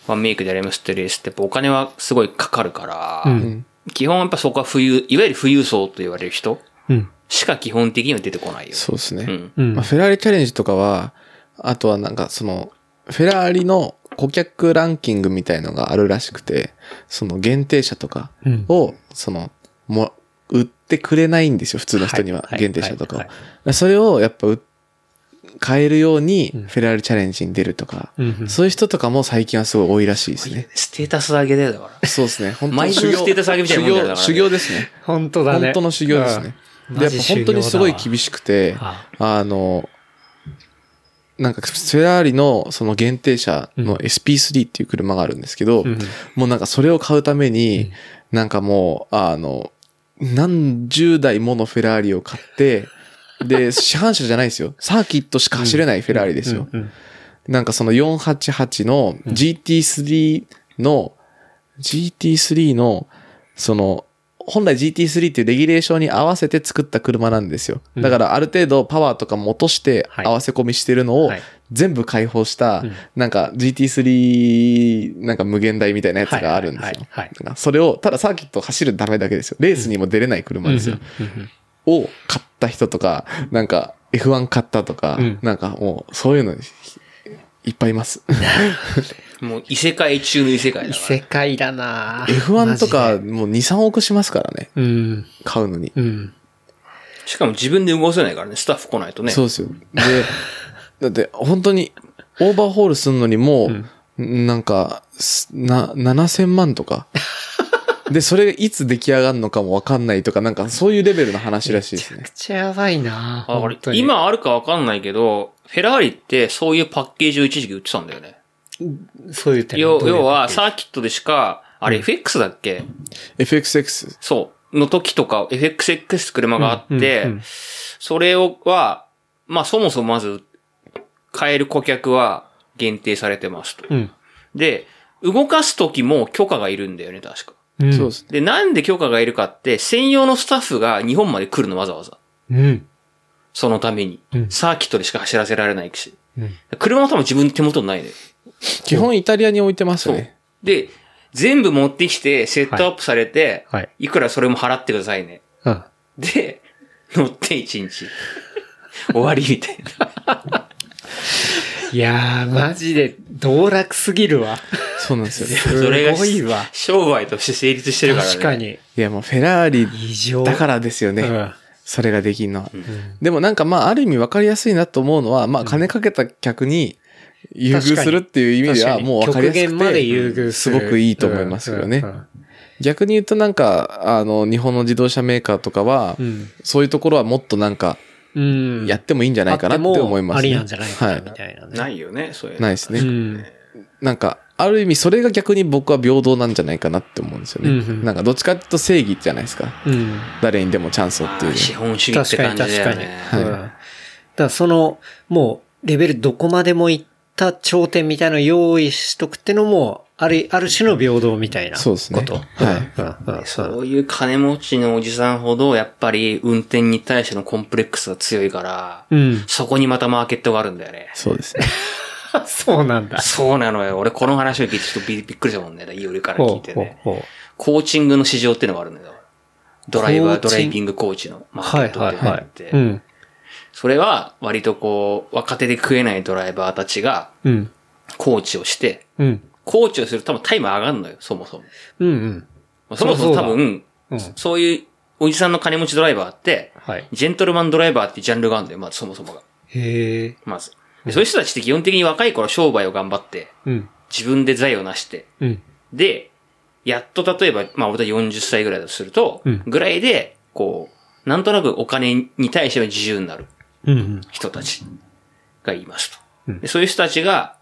ワンメイクでやりますってレースってやっぱお金はすごいかかるから、うん基本やっぱそこは富裕、いわゆる富裕層と言われる人うん。しか基本的には出てこないよ。そうですね。うん。うんまあ、フェラーリチャレンジとかは、あとはなんかその、フェラーリの顧客ランキングみたいのがあるらしくて、その限定車とかを、その、も、売ってくれないんですよ、普通の人にははい、はい限定車とかをはいでそれをやっぱ売っ買えるように、フェラーリチャレンジに出るとか、うんうんそういう人とかも最近はすごい多いらしいですね。ステータス上げだよ、だから。そうですね。本当毎修行分ステータス上げみたいなもんだからね修行、修行ですね。本当だね。本当の修行ですね。うん。で、やっぱ本当にすごい厳しくて、ああの、なんか、フェラーリのその限定車の SP3 っていう車があるんですけど、うんもうなんかそれを買うために、なんかもう、あの、何十台ものフェラーリを買って、で、市販車じゃないですよ。サーキットしか走れないフェラーリですよ。うんなんかその488の GT3 の、GT3 の、その、本来 GT3 っていうレギュレーションに合わせて作った車なんですよ。だからある程度パワーとかも落としてはい。合わせ込みしてるのをはい。全部開放したうん、なんか GT3 なんか無限大みたいなやつがあるんですよ。それを、ただサーキット走るためだけですよ。レースにも出れない車ですよ。を買った人とか、なんか F1 買ったとかうん、なんかもうそういうのいっぱいいます。もう異世界中の異世界異。世界だな F1 とかもう2、3億しますからね。うん。買うのに。うん。しかも自分で動かせないからね、スタッフ来ないとね。そうですよ。で、だって本当にオーバーホールするのにも、なんか、すな、7000万とか。で、それがいつ出来上がるのかもわかんないとか、なんかそういうレベルの話らしいですねめ。っちゃやばいなあ本当に今あるかわかんないけど、フェラーリってそういうパッケージを一時期売ってたんだよね。そういう点要要は、サーキットでしか、あれ FX だっけ？FXX。そう。の時とか、FXX って車があって、うんうんうんそれをは、まあそもそもまず、買える顧客は限定されてますと。うん。で、動かす時も許可がいるんだよね、確か。うんそうです。で、なんで許可がいるかって、専用のスタッフが日本まで来るの、わざわざ。うん。そのために。うんサーキットでしか走らせられないし。うん車は多分自分の手元にないのよ。基本イタリアに置いてますね。。で、全部持ってきて、セットアップされて、はい。いくらそれも払ってくださいね。うん。で、乗って一日。終わりみたいな。いやー、マジで、道楽すぎるわ。そうなんですよね。すそれがごいわ。商売として成立してるからね。確か。に。いやもうフェラーリ。だからですよね。うんそれができんのは。でもなんかまあある意味分かりやすいなと思うのは、まあ金かけた客に優遇するっていう意味ではもう分かりやすく極限までて、優遇する。すごくいいと思いますよねうんうん逆に言うとなんか、あの、日本の自動車メーカーとかはう、ん。そういうところはもっとなんか、うん。やってもいいんじゃないかなって思いますね。ありなんじゃないかな、はいみたいなね。ないよね、そういうのないですね。うん。なんか、ある意味それが逆に僕は平等なんじゃないかなって思うんですよね。うんうんなんかどっちかっていうと正義じゃないですか。うん。誰にでもチャンスをっていう。資本主義って確かに感じだ確かに。よね。はいうんだからその、もう、レベルどこまでも行っった頂点みたいなのを用意しとくってのも、ある、ある種の平等みたいなこと。そうですねはいそういう金持ちのおじさんほど、やっぱり運転に対してのコンプレックスが強いから、うん。そこにまたマーケットがあるんだよね。そうですね。そうなんだ。そうなのよ。俺この話を聞いてちょっとびびっくりしたもんね。いい俺から聞いてね。コーチングの市場っていうのがあるんだよ。ドライバー、コーチングドライビングコーチのマーケはいットっていうのがあって。うん。それは割とこう、若手で食えないドライバーたちがうん。コーチをして、うん。コーチをすると多分タイム上がるのよ、そもそも。うんうん。そもそも多分、うん。そういうおじさんの金持ちドライバーって、はい。ジェントルマンドライバーってジャンルがあるんだよ、まずそもそもが。へえ。まず。でそういう人たちって基本的に若い頃商売を頑張って、うん。自分で財を成して、うん。で、やっと例えば、まあ俺は40歳ぐらいだとすると、うんぐらいで、こう、なんとなくお金に対しては自由になる。人たちがいますと。うんでそういう人たちが、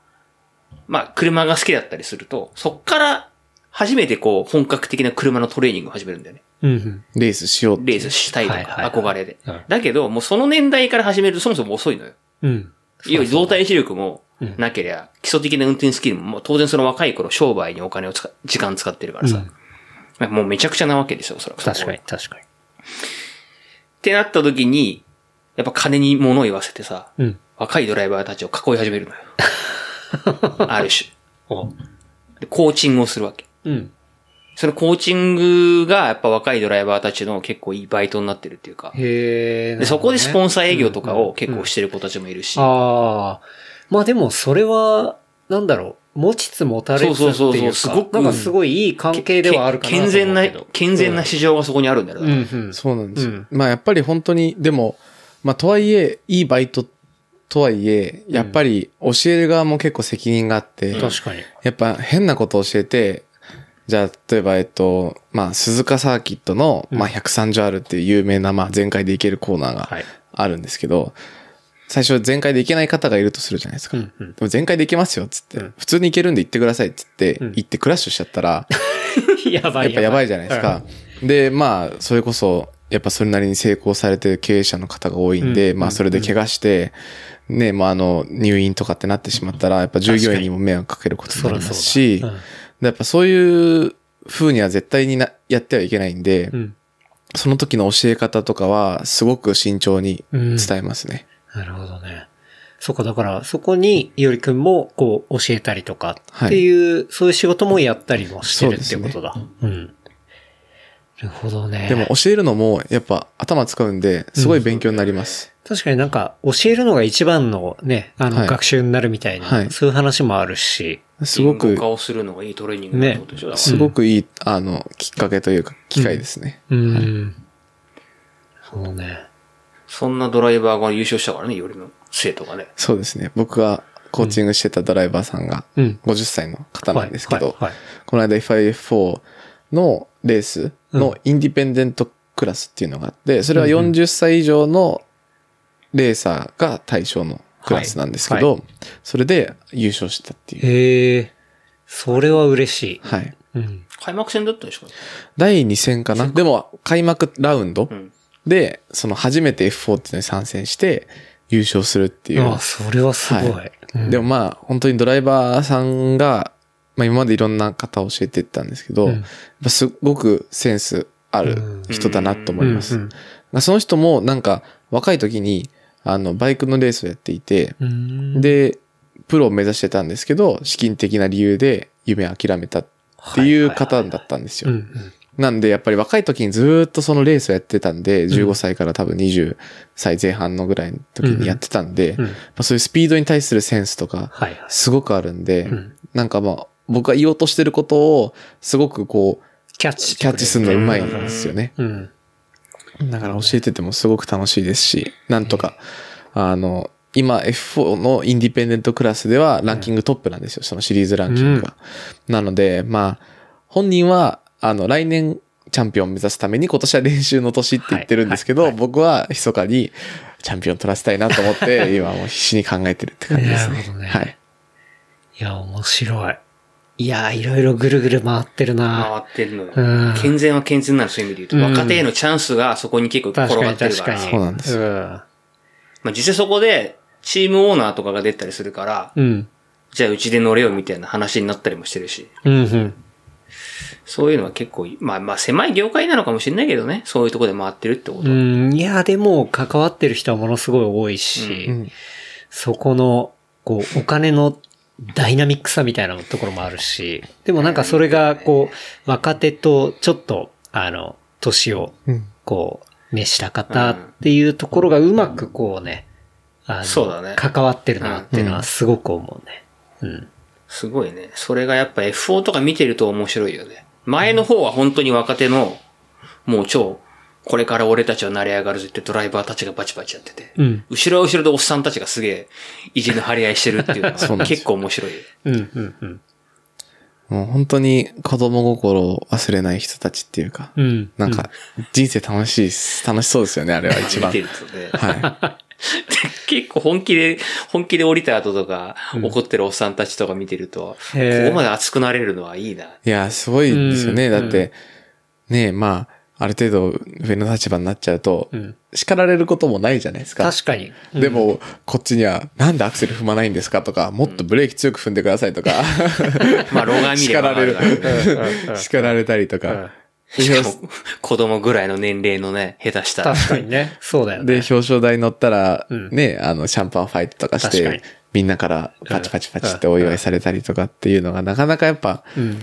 まあ車が好きだったりすると、そっから初めてこう本格的な車のトレーニングを始めるんだよね。うんうん。レースしようってレースしたいとか憧れでうん。だけど、もうその年代から始めるとそもそも遅いのよ。うん。いわゆる動体視力もうんなけりゃ、基礎的な運転スキルも、もう当然その若い頃商売にお金を使、時間使ってるからさ。もうめちゃくちゃなわけですよ、それは。確かに、確かに。ってなった時に、やっぱ金に物を言わせてさ、うん。若いドライバーたちを囲い始めるのよ。ある種。コーチングをするわけ。うん。そのコーチングがやっぱ若いドライバーたちの結構いいバイトになってるっていうか。へえ。で、そこでスポンサー営業とかをうんうん結構してる子たちもいるし。ああ。まあでも、それは、なんだろう。持ちつ持たれつっていうか。そうそうそうそうすごくなんかすごいいい関係ではあるかな健全な健全な市場がそこにあるんだよ。だからうんうん。そうなんですよ。うんまあやっぱり本当に、でも、まあとはいえ、いいバイトとはいえ、やっぱり教える側も結構責任があって、確かに。やっぱ変なことを教えて、じゃあ、例えば、えっと、まあ、鈴鹿サーキットの、まあ、130あるっていう有名な、まあ、全開で行けるコーナーがはい。あるんですけど、最初全開で行けない方がいるとするじゃないですか。うんうん。でも全開で行けますよ、つって、うん普通に行けるんで行ってください、つって、うん行ってクラッシュしちゃったら、やばい。やっぱやばいじゃないですか。で、まあ、それこそ、やっぱそれなりに成功されてる経営者の方が多いんで、うんまあ、それで怪我して、ね、まあ、あの、入院とかってなってしまったら、やっぱ従業員にも迷惑かけることになりますし、やっぱそういう風には絶対にな、やってはいけないんで、うん。その時の教え方とかは、すごく慎重にうん。伝えますね。なるほどね。そっか、だから、そこに、いおりくんも、こう、教えたりとかっていう、そういう仕事もやったりもしてるっていうことだ。うん。なるほどね。でも教えるのも、やっぱ頭使うんで、すごい勉強になります。確かになんか、教えるのが一番のね、あの、はい学習になるみたいな、はいそういう話もあるし、すごく言語化、をするのがいいトレーニングだってことでしょ、だからすごくいい、あの、きっかけというか、機会ですね。うん。そうね。そんなドライバーが優勝したからね、よりの生徒がね。そうですね。僕がコーチングしてたドライバーさんが、うん。50歳の方なんですけど、はいはいはいこの間 FIF4 のレースのインディペンデントクラスっていうのがあって、それは40歳以上のレーサーが対象のクラスなんですけど、はいそれで優勝したっていう。へえ、それは嬉しい。はい。うん。開幕戦だったでしょ？第2戦かな？でも、開幕ラウンドうん。で、その初めて F4 っていうのに参戦して優勝するっていう。ああ、それはすごい。はいうんでもまあ、本当にドライバーさんが、まあ今までいろんな方を教えてったんですけど、うんすごくセンスある人だなと思います。その人もなんか若い時に、あの、バイクのレースをやっていて、うん。で、プロを目指してたんですけど、資金的な理由で夢を諦めたっていう方だったんですよ。なんで、やっぱり若い時にずーっとそのレースをやってたんで、15歳から多分20歳前半のぐらいの時にやってたんで、そういうスピードに対するセンスとか。すごくあるんで、んなんかまあ、僕が言おうとしてることを、すごくこう、キャッチ。キャッチするのうまいんですよね。うん。だから教えててもすごく楽しいですし、なんとか、あの、今 F4 のインディペンデントクラスではランキングトップなんですよ、そのシリーズランキングが。なので、まあ、本人は、あの、来年チャンピオンを目指すために今年は練習の年って言ってるんですけど、はいはい僕は密かにチャンピオン取らせたいなと思って、今もう必死に考えてるって感じですね。なるほどねはい。いや、面白い。いや、いろいろぐるぐる回ってるな。回ってるのよ。うん健全は健全なるそういう意味で言うと、うん若手へのチャンスがそこに結構転確かにがってるから。確かに。そうなんですよ。まあ実際そこで、チームオーナーとかが出たりするから、うん。じゃあうちで乗れよみたいな話になったりもしてるし。うんうん。そういうのは結構、まあまあ狭い業界なのかもしれないけどね。そういうとこで回ってるってことは。うん、いや、でも、関わってる人はものすごい多いし、うんそこの、こう、お金のダイナミックさみたいなところもあるし、でもなんかそれが、こう、若手とちょっと、あの、年を、うんこう、熱した方っていうところがうまくこうね、あの、そうだね関わってるなっていうのはすごく思うね。うん。すごいね。それがやっぱ F4 とか見てると面白いよね。前の方は本当に若手の、もう超、これから俺たちは成り上がるぜってドライバーたちがバチバチやってて。うん。後ろは後ろでおっさんたちがすげえ、意地の張り合いしてるっていうのが 結構面白いよ。うん、うん、うん。もう本当に子供心を忘れない人たちっていうか、うん。なんか人生楽しいっす、楽しそうですよね、あれは一番。見てるとね。は 結構本気で、本気で降りた後とか、怒ってるおっさんたちとか見てると、ここまで熱くなれるのはいいな。い。いや、すごいですよね。うんだって、ねえ、まあ、ある程度上の立場になっちゃうと、ん叱られることもないじゃないですか。確かに。うんでも、こっちには、なんでアクセル踏まないんですかとか、もっとブレーキ強く踏んでくださいとか、まあ、老眼見れ叱られる。叱られたりとか。子供ぐらいの年齢のね、下手したら。確かにね。そうだよで、ね。表彰台乗ったら、うんね、あの、シャンパンファイトとかして、みんなからパチパチパチってお祝いされたりとかっていうのが、なかなかやっぱ、うん。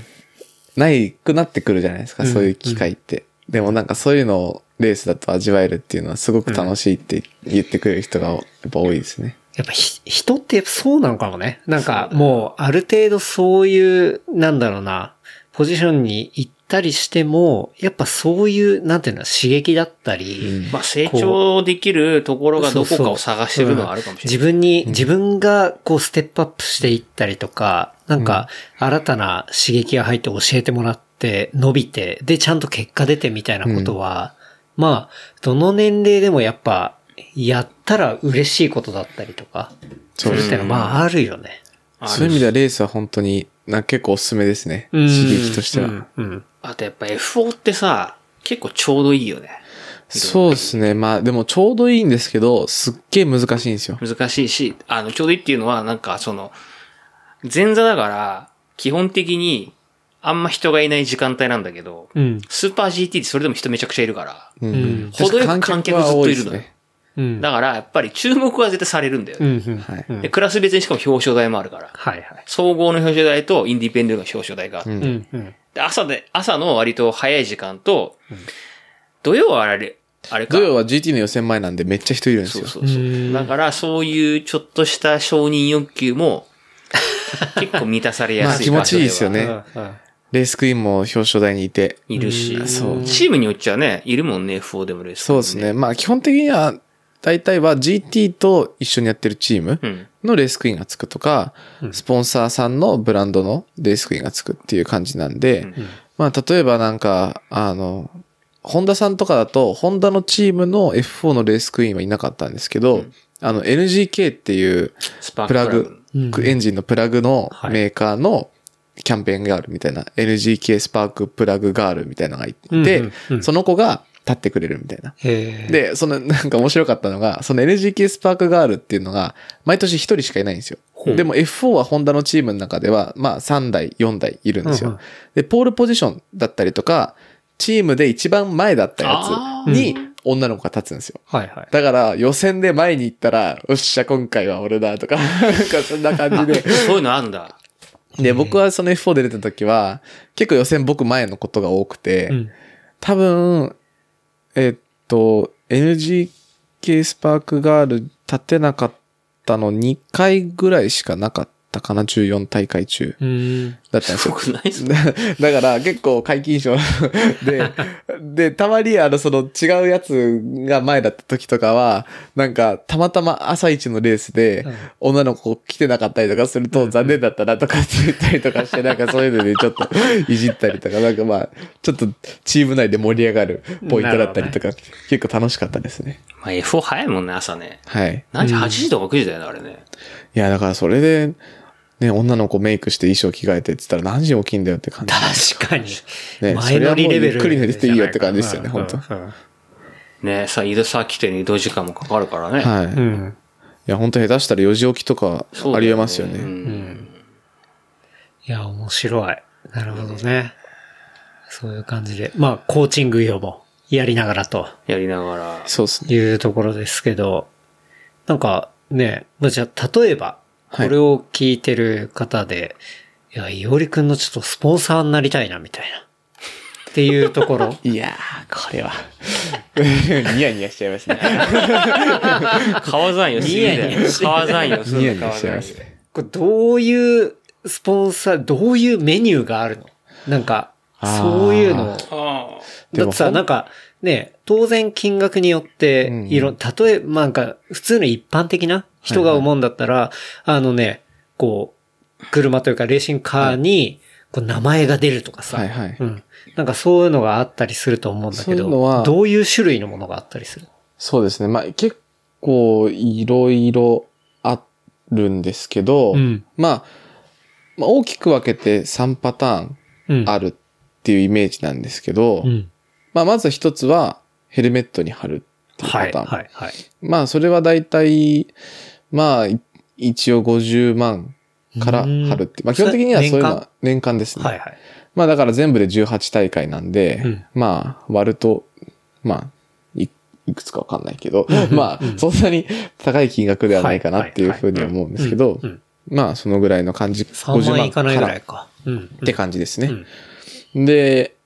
ないくなってくるじゃないですか、うんそういう機会って。でもなんかそういうのをレースだと味わえるっていうのはすごく楽しいって言ってくれる人がやっぱ多いですね。やっぱひ人ってやっぱそうなのかもね。なんかもうある程度そういう、なんだろうな、ポジションに行ったりしても、やっぱそういう、なんていうの、刺激だったり、まあ、成長できるところがどこかを探してるのはあるかもしれない。自分に、自分がこうステップアップしていったりとか、なんか新たな刺激が入って教えてもらって、伸びて、で、ちゃんと結果出てみたいなことは、まあ、どの年齢でもやっぱ、やったら嬉しいことだったりとか、そういうのはまああるよね。そういう意味ではレースは本当になんか結構おすすめですね。刺激としては。うん。うん。あとやっぱ F4 ってさ、結構ちょうどいいよね。そうですね。まあでもちょうどいいんですけど、すっげえ難しいんですよ。難しいし、あの、ちょうどいいっていうのは、なんかその、前座だから、基本的に、あんま人がいない時間帯なんだけど、うん。スーパー GT ってそれでも人めちゃくちゃいるから、うんうん程よく観客ずっといるのよ。うん。だから、やっぱり注目は絶対されるんだよね。うん。うん。はいうんで、クラス別にしかも表彰台もあるから。はいはい。総合の表彰台とインディペンデントの表彰台があって、うんうん。うん。で朝で、朝の割と早い時間と、土曜はあれ、あれか。土曜は GT の予選前なんでめっちゃ人いるんですよ。そうそうそうう。んだから、そういうちょっとした承認欲求も、結構満たされやすいまあ気持ちいいですよねうん。うんレースクイーンも表彰台にいて。いるし、そうチームによっちゃね、いるもんね、F4 でもレース、そうですね。。まあ基本的には、大体は GT と一緒にやってるチームうん。のレースクイーンがつくとか、スポンサーさんのブランドのレースクイーンがつくっていう感じなんで、まあ例えばなんか、あの、ホンダさんとかだと、ホンダのチームの F4 のレースクイーンはいなかったんですけど、あの NGK っていうプラググ、エンジンのプラグのはいメーカーのキャンペーンがあるみたいな、NGK スパークプラグガールみたいなのがいうんてうんう、んその子が立ってくれるみたいな。で、その、なんか面白かったのが、その NGK スパークガールっていうのが、毎年一人しかいないんですよ。でも F4 はホンダのチームの中では、まあ3台、4台いるんですよ。うんうんで、ポールポジションだったりとか、チームで一番前だったやあつに女の子が立つんですよ。はいはい。だから予選で前に行ったら、よっしゃ、今回は俺だとか、なんかそんな感じで。そういうのあんだ。で、僕はその F4 で出た時は、結構予選僕前のことが多くて、うん。多分、えっと、NGK スパークガール立てなかったの2回ぐらいしかなかったかな、14大会中うん。だったんですよ。すごくないですかだ だから結構解禁賞 で、で、たまにあのその違うやつが前だった時とかは、なんかたまたま朝一のレースでうん女の子来てなかったりとかすると残念だったなとかって言ったりとかして、なんかそういうのでちょっといじったりとか、なんかまあ、ちょっとチーム内で盛り上がるポイントだったりとか、結構楽しかったですね。まあ F4 早いもんね、朝ね。はい。何時 ?8 時とか9時だよね、あれね。いや、だからそれで、ね、女の子メイクして衣装着替えてって言ったら何時に起きんだよって感じ。確かに。ね前乗りレベル。それはもうゆっくり寝てていいよって感じですよねうん本当うんねさ、移動さ、来てに移動時間もかかるからね。はい。いうん。や、本当下手したら4時起きとかありえますよね。うん。いや、面白い。なるほどね。そういう感じで。まあ、コーチング業もやりながらとやりながら。そうですね。いうところですけど、なんかね、まあ、じゃあ、例えば、こはいれを聞いてる方で、い、や、いおりくんのちょっとスポンサーになりたいな、みたいな。っていうところ。いやー、これは。ニヤニヤしちゃいますね。川山よすぎニヤニだよヤ。して川山よすぎニヤニヤしちゃいます。ね。これどういうスポンサー、どういうメニューがあるの？なんか、そういうのをだってさ、なんか、ね、当然金額によってうんうん、いろ、例えば、なんか、普通の一般的な人が思うんだったら、あのね、こう、車というかレーシングカーに、こう名前が出るとかさ、はいはいうん。なんかそういうのがあったりすると思うんだけそういうのど、はどういう種類のものがあったりする？そうですね。まあ結構いろいろあるんですけど、うんまあ、まあ大きく分けて3パターンうん。あるっていうイメージなんですけど、うん。まあまず一つはヘルメットに貼るっていうはい、パターン。はい、はい。まあそれはだいたい、まあい一応50万から貼るって。まあ基本的にはそういうのは年間？ですね。はい、はい。まあだから全部で18大会なんで、うんまあ割ると、まあ、いいくつかわかんないけど、まあそんなに高い金額ではないかなっていうふうには思うんですけどうんうん、まあそのぐらいの感じ、3万いかないぐらいか。って感じですね。で、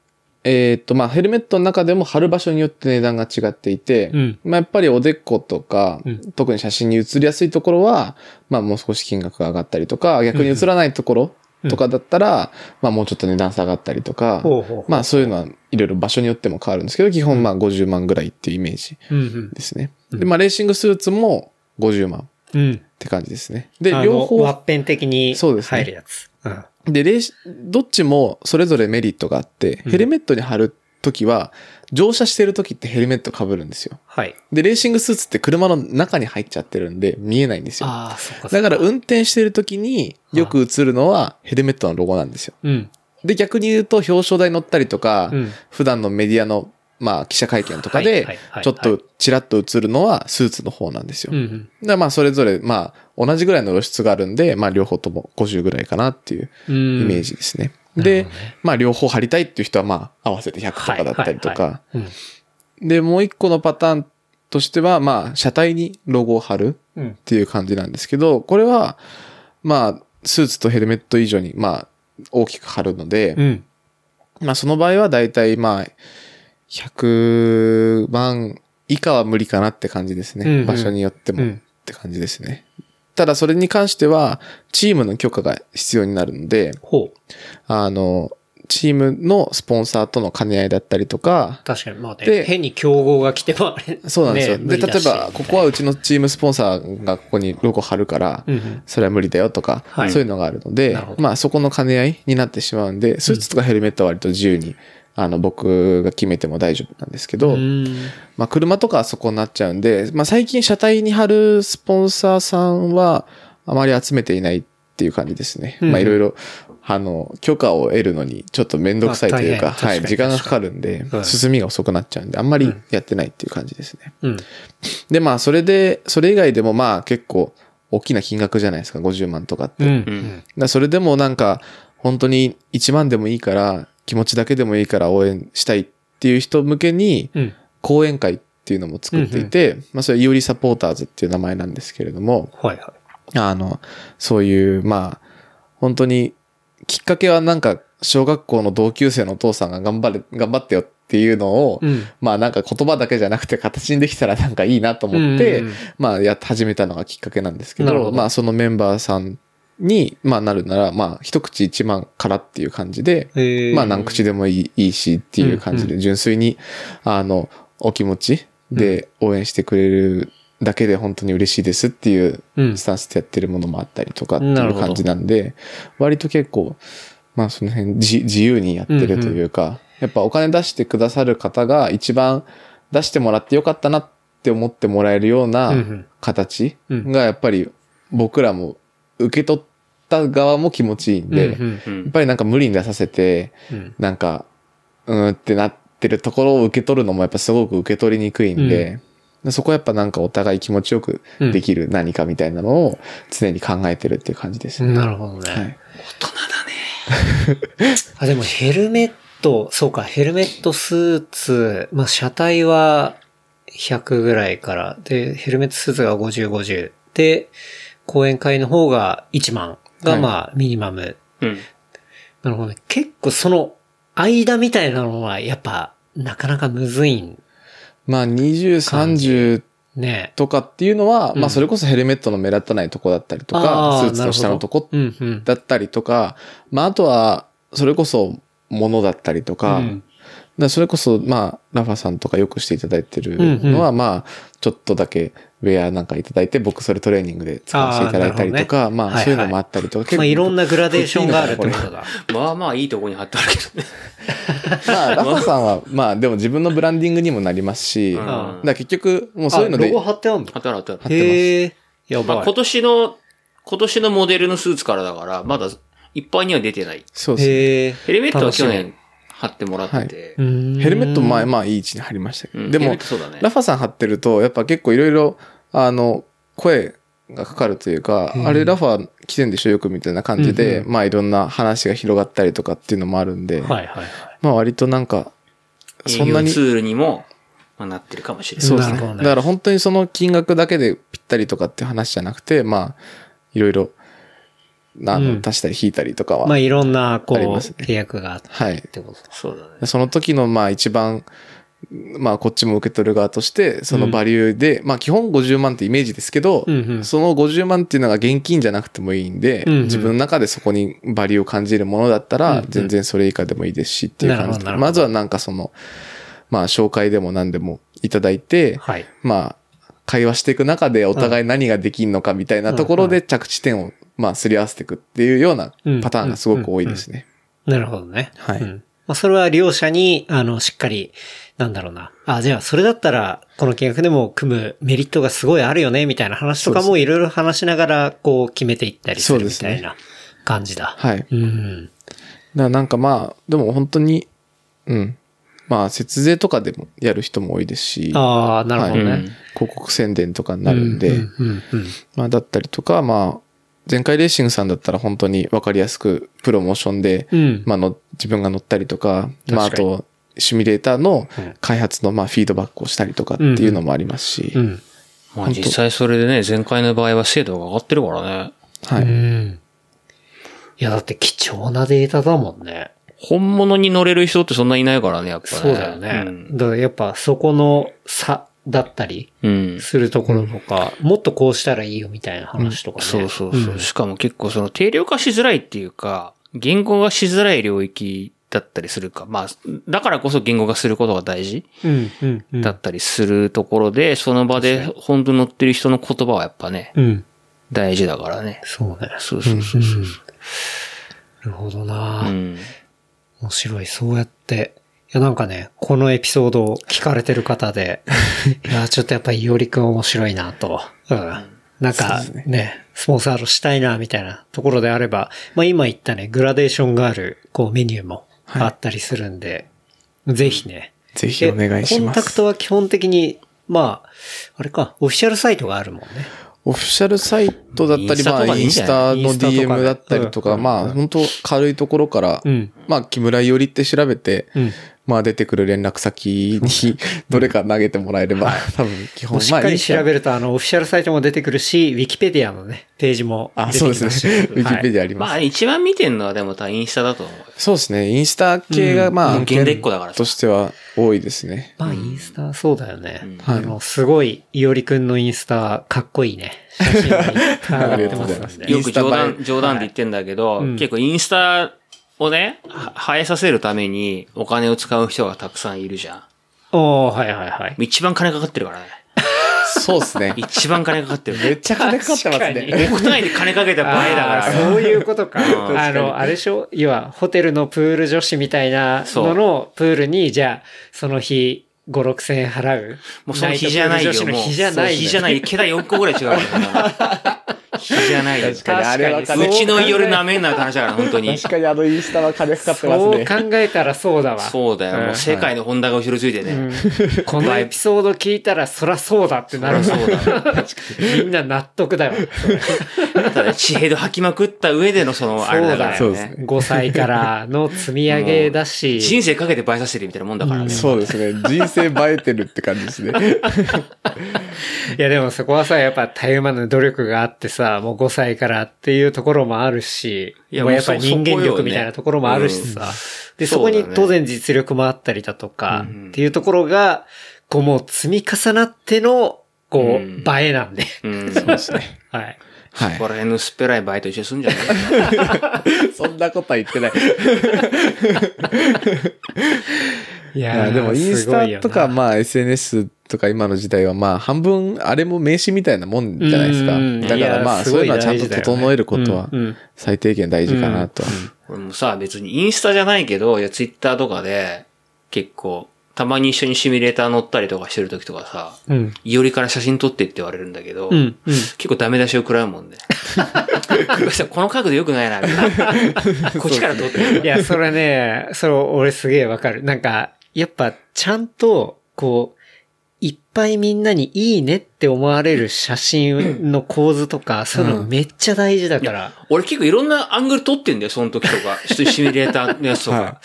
えーっと、まあヘルメットの中でも貼る場所によって値段が違っていて、うんまあやっぱりおでことか、うん特に写真に写りやすいところは、まあもう少し金額が上がったりとか、逆に写らないところとかだったら、まあもうちょっと値段下がったりとか、まあそういうのはいろいろ場所によっても変わるんですけど、基本まあ50万ぐらいっていうイメージ。ですね。で、まあレーシングスーツも50万っうん。て感じですね。で、両方、ワッペン的にそうですね入るやつ。うん。で、レーシどっちもそれぞれメリットがあって、ヘルメットに貼るときは、乗車してるときってヘルメット被るんですよ。はい。で、レーシングスーツって車の中に入っちゃってるんで、見えないんですよ。ああ、そっかだから運転してるときによく映るのはヘルメットのロゴなんですよ。うん。で、逆に言うと表彰台乗ったりとか、うん普段のメディアの、まあ、記者会見とかはいでちょっとチラッと映るのはスーツの方なんですよ。うんうまあ、それぞれ、まあ、同じぐらいの露出があるんで、まあ、両方とも50ぐらいかなっていううんイメージですね。うんでまあ、両方貼りたいっていう人は、まあ、合わせて100とかだったりとか。うん。で、もう一個のパターンとしては、まあ、車体にロゴを貼るうんっ。ていう感じなんですけど、これは、まあ、スーツとヘルメット以上に、まあ、大きく貼るので、うん。まあその場合はだいたいまあ、100万以下は無理かなって感じですね。うんうん場所によってもうんって感じですね。ただそれに関しては、チームの許可が必要になるので、ほう。あの、チームのスポンサーとの兼ね合いだったりとか、確かに、まあね、で変に競合が来てもそうなんですよ。ねで、例えば、ここはうちのチームスポンサーがここにロゴ貼るから、うんうん。それは無理だよとか、はい。そういうのがあるのでまあそこの兼ね合いになってしまうんで、スーツとかヘルメットは割と自由に、あの、僕が決めても大丈夫なんですけど、うん。まあ車とかはそこになっちゃうんで、まあ最近車体に貼るスポンサーさんはあまり集めていないっていう感じですね。うんまあいろいろ、あの、許可を得るのにちょっとめんどくさいというか、はい、時間がかかるんでは、い進みが遅くなっちゃうんで、あんまりやってないっていう感じですね。うん。で、まあそれで、それ以外でもまあ結構大きな金額じゃないですか、50万とかって。うん。それでもなんか、本当に1万でもいいから、気持ちだけでもいいから応援したいっていう人向けに、うん。講演会っていうのも作っていて、まあそれイオリサポーターズっていう名前なんですけれども、はいはい。あの、そういう、まあ、本当に、きっかけはなんか、小学校の同級生のお父さんが頑張れ、頑張ってよっていうのを、うんまあなんか言葉だけじゃなくて形にできたら なんかいいなと思って、うんうんうんまあやって始めたのがきっかけなんですけど、どまあそのメンバーさんに、まあなるなら、まあ一口1万からっていう感じで、まあ何口でもいいいいしっていう感じで、純粋に、あの、お気持ちで応援してくれるだけで本当に嬉しいですっていううん。スタンスでやってるものもあったりとかっていう感じなんで、割と結構、まあその辺自自由にやってるというか、やっぱお金出してくださる方が一番出してもらってよかったなって思ってもらえるようなん。形うん。がやっぱり僕らも受け取った側も気持ちいいんで、うんうんうんやっぱりなんか無理に出させて、うんなんか、うーんってなってるところを受け取るのもやっぱすごく受け取りにくいんで、そこはやっぱなんかお互い気持ちよくできる何かみたいなのを常に考えてるっていう感じですね。なるほどね。はい。あ、でもヘルメット、そうか、ヘルメットスーツ、まあ車体は100ぐらいから、で、ヘルメットスーツが50、50。で、講演会の方が1万がはいまあミニマム。うん。なるほどね。結構その間みたいなのはやっぱなかなかむずいんまあ20、30ね。とかっていうのは、うんまあそれこそヘルメットの目立たないとこだったりとあか、ースーツの下のとこうんうん。だったりとか、まああとは、それこそ物だったりとか、うんだそれこそ、まあ、ラファさんとかよくしていただいてるのは、まあ、ちょっとだけウェアなんかいただいて、僕それトレーニングで使わせていただいたりとか、ねはいはいそういうのもあったりとか、まあいろんなグラデーションがあるってことだ。まあまあいいとこに貼ってあるけどね。まあ、ラファさんは、まあ、でも自分のブランディングにもなりますし、んだから結局、もうそういうのであロゴ、貼ってあんの？貼ってある貼ってある。ってますへえ。やばい。まあ今年の、今年のモデルのスーツからだから、まだ一般には出てない。そうですね。ヘルメットは去楽年貼ってもらってて。うーんヘルメット前、まあいい位置に貼りましたけど、でもうんヘルメット、そうだね。ラファさん貼ってると、やっぱ結構いろいろ、あの、声がかかるというか、うんあれラファ来てんでしょよくみたいな感じで、うんまあいろんな話が広がったりとかっていうのもあるんで、はいはいはい。まあ割となんか、そんなに、ツールにも、まあ、なってるかもしれない。そうですねだから本当にその金額だけでぴったりとかっていう話じゃなくて、まあ、いろいろ、あの、うん。足したり引いたりとかは、まあいろんな、こう、契約があってはい。ってこと。だ。そうだね。その時のまあ一番、まあこっちも受け取る側として、そのバリューで、まあ基本50万ってイメージですけど、うんうん。その50万っていうのが現金じゃなくてもいいんで、うんうん。自分の中でそこにバリューを感じるものだったら、うんうん。全然それ以下でもいいですしっていう感じ。で、なるほどなるほど。まずはなんかその、まあ紹介でも何でもいただいて、はい。まあ、会話していく中でお互い何ができんのかみたいなところで着地点を、まあ、すり合わせていくっていうようなパターンがすごく多いですね。なるほどね。はいうんまあそれは両者に、あの、しっかり、なんだろうな。あ、じゃあ、それだったら、この金額でも組むメリットがすごいあるよね、みたいな話とかもいろいろ話しながら、こう、決めていったりするみそうですねたいな感じだ。はい。うん。らなんかまあ、でも本当に、うん。まあ、節税とかでもやる人も多いですし、ああ、なるほどね。はい広告宣伝とかになるんで、うんまあ、だったりとか、まあ、前回レーシングさんだったら本当にわかりやすくプロモーションで、うんまあの、自分が乗ったりとか、まあ、あと、シミュレーターのうん開発のまあフィードバックをしたりとかっていうのもありますし、うん。まあ実際それでね、前回の場合は精度が上がってるからね。はい。うん。いや、だって貴重なデータだもんね。本物に乗れる人ってそんないないからね、やっぱね。そうだよね。うんだからやっぱそこの差だったりうん。するところとか、もっとこうしたらいいよみたいな話とかね。そうそうそう。んしかも結構その定量化しづらいっていうか、言語がしづらい領域だったりするか。まあ、だからこそ言語化することが大事うん、うん、うん。だったりするところで、その場で本当に乗ってる人の言葉はやっぱね、うん。大事だからね。そうね。そうそうそうそう。なるほどな、うん。面白い。そうやって。いや、なんかね、このエピソードを聞かれてる方で、いや、ちょっとやっぱりいおりくん面白いなと。うん。なんかねスポンサードしたいな、みたいなところであれば、まあ今言ったね、グラデーションがある、こうメニューもあったりするんで、ぜひね。ぜひお願いします。コンタクトは基本的に、まあ、あれか、オフィシャルサイトがあるもんね。オフィシャルサイトだったり、まあ、インスタの DM だったりとか、うんまあ、本当軽いところから、うん。まあ、木村いおりって調べて、うん。まあ、出てくる連絡先に、どれか投げてもらえれば、多分、基本、しっかり調る。べると、あの、オフィシャルサイトも出てくるし、ウィキペディアのね、ページもあ、出てそうできますすし。ね。ウィキペィディアあります。まあ一番見てんのはでも多分インスタだと思うよ。そうですね。インスタ系が、まあ、文献でっこだからさとしては多いですね。まあ、インスタ、そうだよね。はいあの、すごい、いおりくんのインスタ、かっこいいね。写真がいっぱい上がってますんで。インスタ映えよく冗談、冗談で言ってんだけど、うん結構インスタをね、は映えさせるためにお金を使う人がたくさんいるじゃん。おー、はいはいはい。一番金かかってるからね。そうですね。一番金かかってる。めっちゃ金かかってます確ね。国内で金かけた場合だから。そういうことか。うんあの、あれでしょ？要は、ホテルのプール女子みたいなののプールに、じゃあ、その日、5、6千円払う？もうその日じゃないよ。日じゃない。日じゃない。桁4個ぐらい違うからね。比じゃないよ。確かにあれはうちの夜舐めんな話だから、本当に。確かにあのインスタは金かかってますそうね。考えたらそうだわ。そうだよ。もう世界のホンダが後ろついてね。このエピソード聞いたらそらそうだってなるそうだよ。みんな納得だよ。ただ、地平道吐きまくった上でのその、あれだからそうですね。5歳からの積み上げだし。人生かけて倍させてるみたいなもんだからね。そうですね。人生映えてるって感じですね。いやでもそこはさ、やっぱたゆまぬ努力があってさ、もう5歳からっていうところもあるし、いやもうやっぱ人間力みたいなところもあるしさ、で、そこそうだねに当然実力もあったりだとか、うんっていうところが、こうもう積み重なっての、こう、うん映えなんで。うん。そうですね。はい。はい。こ。こら辺の薄っぺらいバイト一緒にすんじゃない そんなことは言ってない。いいや、でもインスタとか、あ、まあ SNS とか今の時代はまあ半分あれも名刺みたいなもんじゃないですか。うんだからまあそういうのはちゃんと整えることは最低限大事かなとは。俺もさ、別にインスタじゃないけど、いや、ツイッターとかで、結構、たまに一緒にシミュレーター乗ったりとかしてる時とかさ、うん。いおりから写真撮ってって言われるんだけど、うん。うん。結構ダメ出しを食らうもんね。この角度良くないな、みたいな。こっちから撮ってる。いや、それね、それ俺すげえわかる。なんか、やっぱちゃんと、こう、いっぱいみんなにいいねって思われる写真の構図とか、そういうのめっちゃ大事だから。俺結構いろんなアングル撮ってんだよ、その時とか。シミュレーターのやつとか。は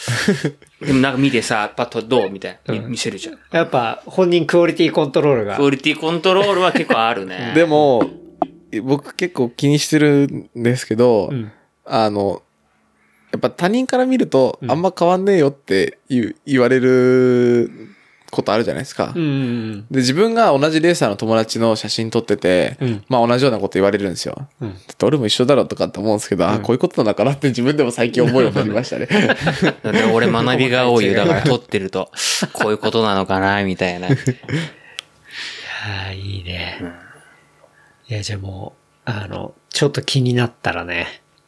でもなんか見てさ、パッとどうみたいな。み見せるじゃん。やっぱ本人クオリティコントロールがク。オリティコントロールは結構あるね。でも、僕結構気にしてるんですけど、うんあの、やっぱ他人から見るとうんあんま変わんねえよって言う言われることあるじゃないですか。うんうんで、自分が同じレーサーの友達の写真撮ってて、うんまあ同じようなこと言われるんですよ。うん。だって俺も一緒だろうとかって思うんですけど、あ、こういうことなのかなって自分でも最近思うようになりましたね。だって俺学びが多いよ。だから撮ってると、こういうことなのかな、みたいな。ああ、いいね。いや、じゃあもう、あの、ちょっと気になったらね、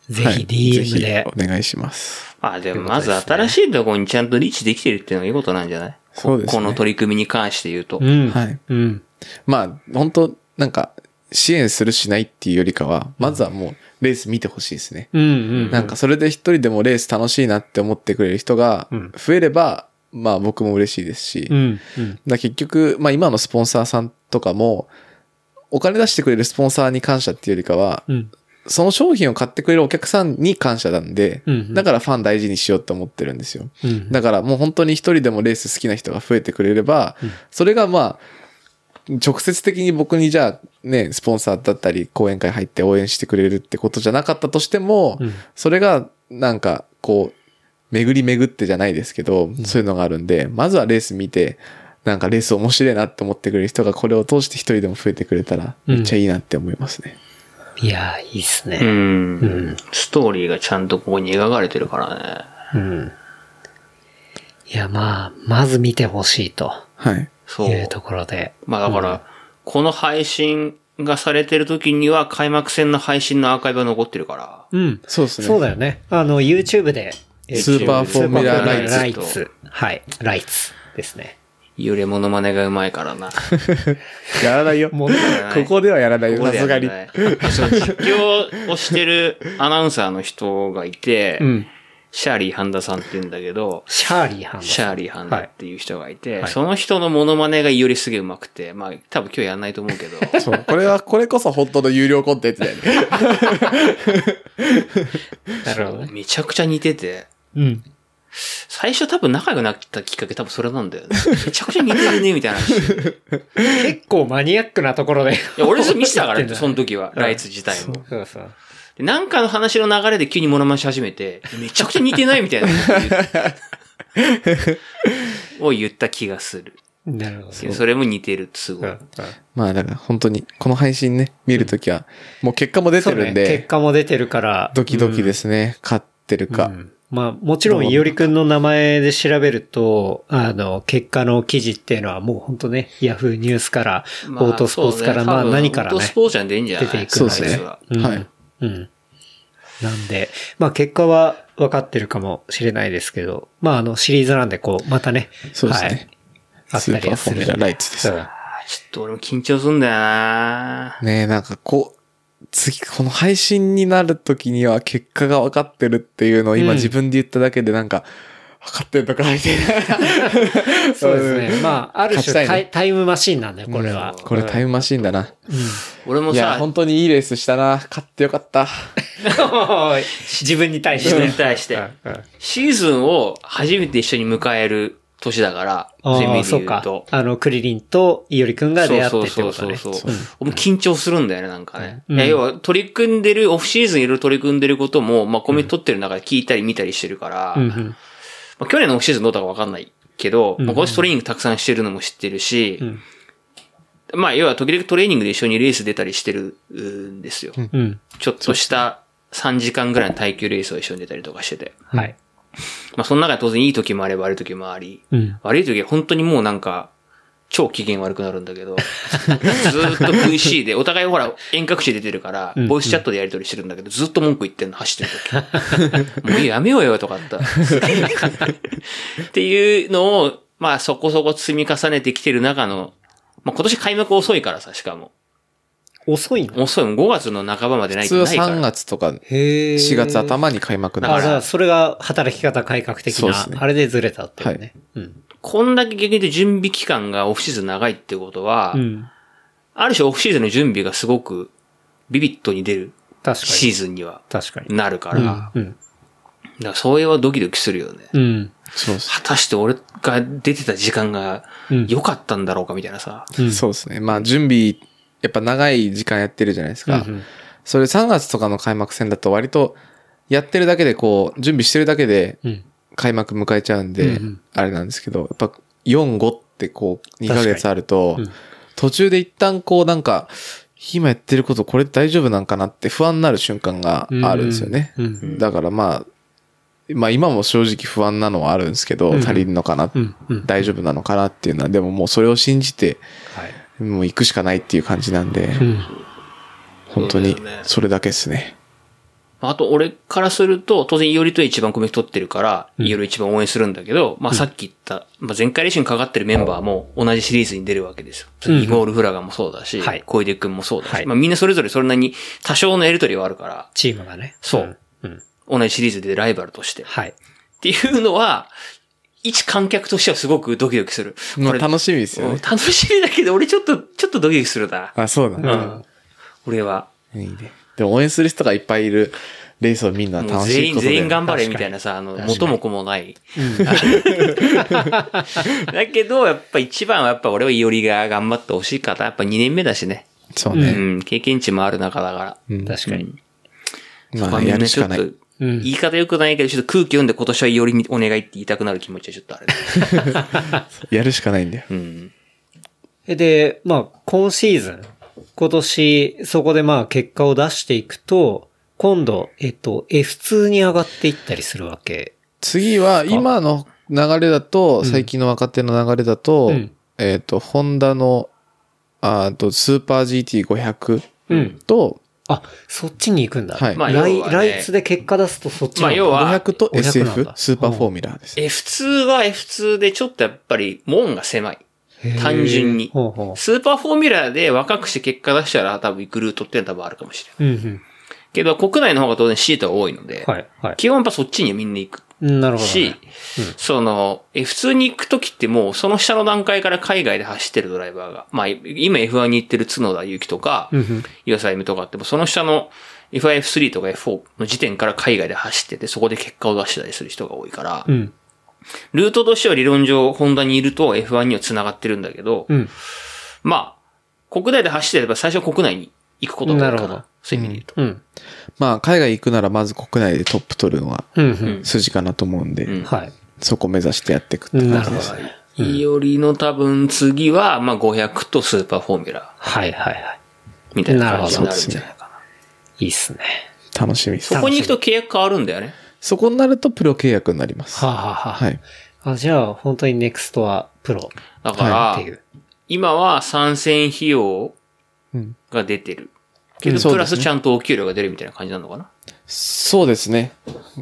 ぜひはい DM でぜひお願いします。まあでもまず新しいところにちゃんとリーチできてるっていうのがいいことなんじゃない？こそうですねこの取り組みに関して言うと。うん。はい。うん。まあ、本当なんか、支援するしないっていうよりかは、まずはもう、レース見てほしいですね。うんうん。なんか、それで一人でもレース楽しいなって思ってくれる人がうん増えれば、まあ僕も嬉しいですし、うん。うん。だ結局、まあ今のスポンサーさんとかも、お金出してくれるスポンサーに感謝っていうよりかは、うん。その商品を買ってくれるお客さんに感謝なんで、うんだからファン大事にしようと思ってるんですよ。うん。だからもう本当に一人でもレース好きな人が増えてくれれば、それがまあ、直接的に僕にじゃあね、スポンサーだったり講演会入って応援してくれるってことじゃなかったとしても、うんそれがなんかこう、巡り巡ってじゃないですけど、そういうのがあるんで、まずはレース見て、なんかレース面白いなって思ってくれる人がこれを通して一人でも増えてくれたら、めっちゃいいなって思いますね。いや、いいっすうね。ん。うん。ストーリーがちゃんとここに描かれてるからね。うん。いや、まあ、まず見てほしいとはい。そう。いうところで。まあだから、この配信がされてる時には開幕戦の配信のアーカイブが残ってるから。うん。そうですね。そうだよね。あの、YouTube で。えスーパーフォーミュラライツスーパーフォーミュラライツ。はい。ライツですね。よりモノマネがうまいからな。やらないよ。もう、ここではやらないよ、さすがに。そう実況をしてる アナウンサーの人がいて、うん。シャーリーハンダさんって言うんだけど、シャーリーハンド。シャーリーハンダっていう人がいて、はいその人のモノマネがよりすげえ上手くて、まあ多分今日やんないと思うけど、そう。これは、これこそ本当の有料コンテンツだよね。なるほどね。めちゃくちゃ似てて、うん。最初多分仲良くなったきっかけ多分それなんだよね。めちゃくちゃ似てるね、みたいな結構マニアックなところで。や、俺見せたから ね、その時は、ライツ自体も。そうそう。でなんかの話の流れで急にモノマネし始めて、めちゃくちゃ似てないみたいな を言った気がする。なるほど。それも似てるすごい。うんまあだから本当に、この配信ね、見るときは、もう結果も出てるんそうね。結で、果も出てるから。ドキドキですね。勝ってるか。うんまあ、もちろん、いおりくんの名前で調べると、あの、結果の記事っていうのはもう本当ね、ヤフーニュースから、まあオートスポーツから、まあ何からねオートス。ポーツじゃんでいいんじゃない？出ていくそうですねうんはい。うん。なんで、まあ結果は分かってるかもしれないですけど、まああのシリーズなんでこう、またね。そうですねはい。あったりはする。スーパーフォーミュラライツですうんちょっと俺も緊張すんだよなねえ、なんかこう、次、この配信になる時には結果が分かってるっていうのを今うん自分で言っただけでなんか、分かってるのかみたいな。そうですね。まあ、ある種タイタイムマシンなんだよ、これは。これタイムマシンだな。俺もいや、さ、本当にいいレースしたな。勝ってよかった。自分に対し自分て。に対してシーズンを初めて一緒に迎える年だから、そういうと。。あの、クリリンとイオリくんが出会ってってことね。そうそうそうそう。緊張するんだよね、なんかね。うん要は取り組んでる、オフシーズンいろいろ取り組んでることも、まあコメント取ってる中で聞いたり見たりしてるから、うんうんまあ去年のオフシーズンどうだかわかんないけど、うんまあ今年トレーニングたくさんしてるのも知ってるし、うんまあ要は時々トレーニングで一緒にレース出たりしてるんですよ。うん。ちょっとした3時間ぐらいの耐久レースを一緒に出たりとかしてて。はい。まあその中で当然いい時もあれば悪い時もあり、うん。悪い時は本当にもうなんか、超機嫌悪くなるんだけど、ずーっと VC で、お互いほら遠隔地で出てるからうん、ボイスチャットでやり取りしてるんだけど、ずっと文句言ってんの、走ってる時。もうやめようよとかあった。っていうのを、まあそこそこ積み重ねてきてる中の、まあ今年開幕遅いからさ、しかも。遅いの？遅いもん5月の半ばまでない普通はないから。3月とかへえ。4月頭に開幕だあ、から。じゃあ、それが働き方改革的なそうですね、あれでずれたっていうね。うん。こんだけ逆に言うと準備期間がオフシーズン長いってことは、うん。ある種オフシーズンの準備がすごくビビットに出る確かシーに。ズンには確かに。なるから、だかうん。らそれはドキドキするよね。うん。そうです果たして俺が出てた時間がうん。良かったんだろうかみたいなさ。うんそうですね。まあ準備、やっぱ長い時間やってるじゃないですか。うんそれ3月とかの開幕戦だと割とやってるだけでこう、準備してるだけでうん。開幕迎えちゃうんで、うんうんあれなんですけど、やっぱ4、5ってこう、2ヶ月あると、うん途中で一旦こうなんか、今やってることこれ大丈夫なんかなって不安になる瞬間があるんですよね。うんうんだからまあ、まあ今も正直不安なのはあるんですけど、うん足りるのかな、うん。うん。大丈夫なのかなっていうのは、でももうそれを信じて、はい。もう行くしかないっていう感じなんで、うん。本当にそれだけですね。あと俺からすると、当然イオリと一番コメント取ってるから、イオリ一番応援するんだけど、まあさっき言った、まあ前回レースにかかってるメンバーも同じシリーズに出るわけですよ。うんイゴール・フラガもそうだし、はい小出くんもそうだし、はいまあみんなそれぞれそれなりに多少のやりとりはあるから、チームがね。そう。うん。同じシリーズでライバルとして。っはい。ていうのは、一観客としてはすごくドキドキする。まあ楽しみですよね。楽しみだけど、俺ちょっと、ちょっとドキドキするな。あ、そうだね。うん。俺は。いいね。でも応援する人がいっぱいいるレースをみんな楽し全員、いことで。全員頑張れみたいなさ、あの、元も子もない。だけど、やっぱ一番はやっぱ俺はイオリが頑張ってほしい方、やっぱ2年目だしね。うそうね。うん、経験値もある中だから。うん確かに。まあ、やるしかない。うん言い方良くないけど、ちょっと空気読んで今年はイオリにお願いって言いたくなる気持ちはちょっとあれだ。やるしかないんだよ。うん。で、まあ、今シーズン、今年、そこでまあ結果を出していくと、今度、えっと、F2 に上がっていったりするわけ。次は、今の流れだと、最近の若手の流れだと、うんえっ、と、ホンダの、あーと、スーパー GT500 うん。と、あ、そっちに行くんだ。はいまあライ要はねライツで結果出すとそっちなんだまあ要は500と500なん SF だスーパーフォーミュラーです。F2 は F2 でちょっとやっぱり門が狭い。単純にほうほスーパーフォーミュラーで若くして結果出したら多分行くルートっていうのは多分あるかもしれない。う。うんうん。けど国内の方が当然シートが多いので、はい、はい。基本やっぱそっちにみんな行くなるほど、しね。、その、F2 に行くときってもうその下の段階から海外で走ってるドライバーが、まあ今 F1 に行ってる角田裕毅とか、うんうん。岩佐歩夢とかってその下の F1、F3 とか F4 の時点から海外で走ってて、そこで結果を出したりする人が多いから、うん。ルートとしては理論上、ホンダにいると F1 には繋がってるんだけど、うん。まあ、国内で走ってれば最初は国内に行くことが多いかな。なるほどそういう意味で言うと。うん。まあ、海外行くならまず国内でトップ取るのがうん。うん。筋かなと思うんで、うんはい。そこ目指してやっていくってなるほど感じですね。ね。いよりの多分次は、まあ500とスーパーフォーミュラはいはいはい。ーみたいな感じになるんじゃないかな。いいっすね。楽しみですそ。こに行くと契約変わるんだよね。そこになるとプロ契約になります。はあ、はあはあ、はい。あ、じゃあ、本当にネクストはプロだから、いう。今は参戦費用うんが出てる。けど、プラスちゃんとお給料が出るみたいな感じなのかな？そうですね。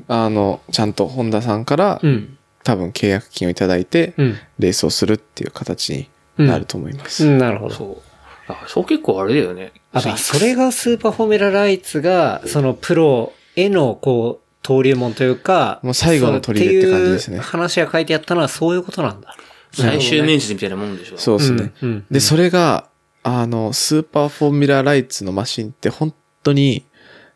あの、ちゃんと本田さんから、うん。多分契約金をいただいて、うん。レースをするっていう形になると思います。うん、なるほど。そう。あ、そう結構あれだよね。あ、だからそれがスーパーフォーミュラライツが、そのプロへの、こう、登竜門というか、もう最後の砦って感じですね話が書いてあったのはそういうことなんだ。最終面接みたいなもんでしょ。そうですね。うんうんで、それが、あの、スーパーフォーミュラライツのマシンって本当に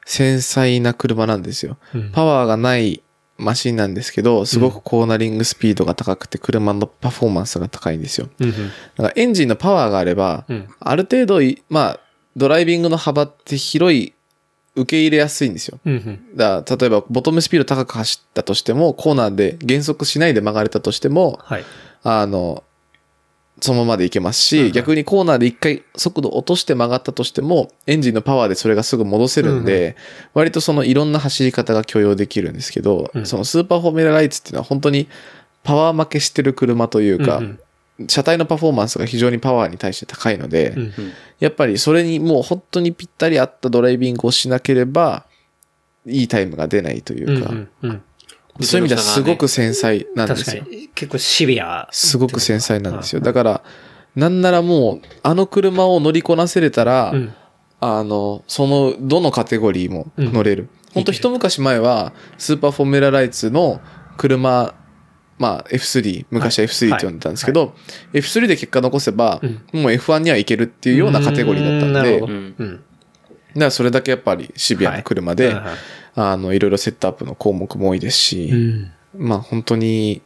繊細な車なんですよ。うんパワーがないマシンなんですけど、すごくコーナリングスピードが高くて車のパフォーマンスが高いんですよ。うんうんだからエンジンのパワーがあれば、うんある程度い、まあ、ドライビングの幅って広い、受け入れやすいんですよ。うんうんだから例えば、ボトムスピード高く走ったとしても、コーナーで減速しないで曲がれたとしても、はい。あの、そのままでいけますし、逆にコーナーで一回速度落として曲がったとしても、エンジンのパワーでそれがすぐ戻せるんで、割とそのいろんな走り方が許容できるんですけど、うん。そのスーパーフォーミュラライツっていうのは本当にパワー負けしてる車というか、うん車体のパフォーマンスが非常にパワーに対して高いので、うんやっぱりそれにもう本当にぴったり合ったドライビングをしなければ、いいタイムが出ないというか、そういう意味ではすごく繊細なんで確かすよ。に、結構シビア。すごく繊細なんですよ。だから、なんならもう、あの車を乗りこなせれたら、うん。あの、その、どのカテゴリーも乗れる。本当一昔前は、スーパーフォーミュラライツの車、まあ F3、昔は F3 って呼んでたんですけど、F3 で結果残せば、もう F1 には行けるっていうようなカテゴリーだったんで、だかなるほど。うんうん。らそれだけやっぱりシビアな車で、はいはいはいあの、いろいろセットアップの項目も多いですし、うん。まあ本当に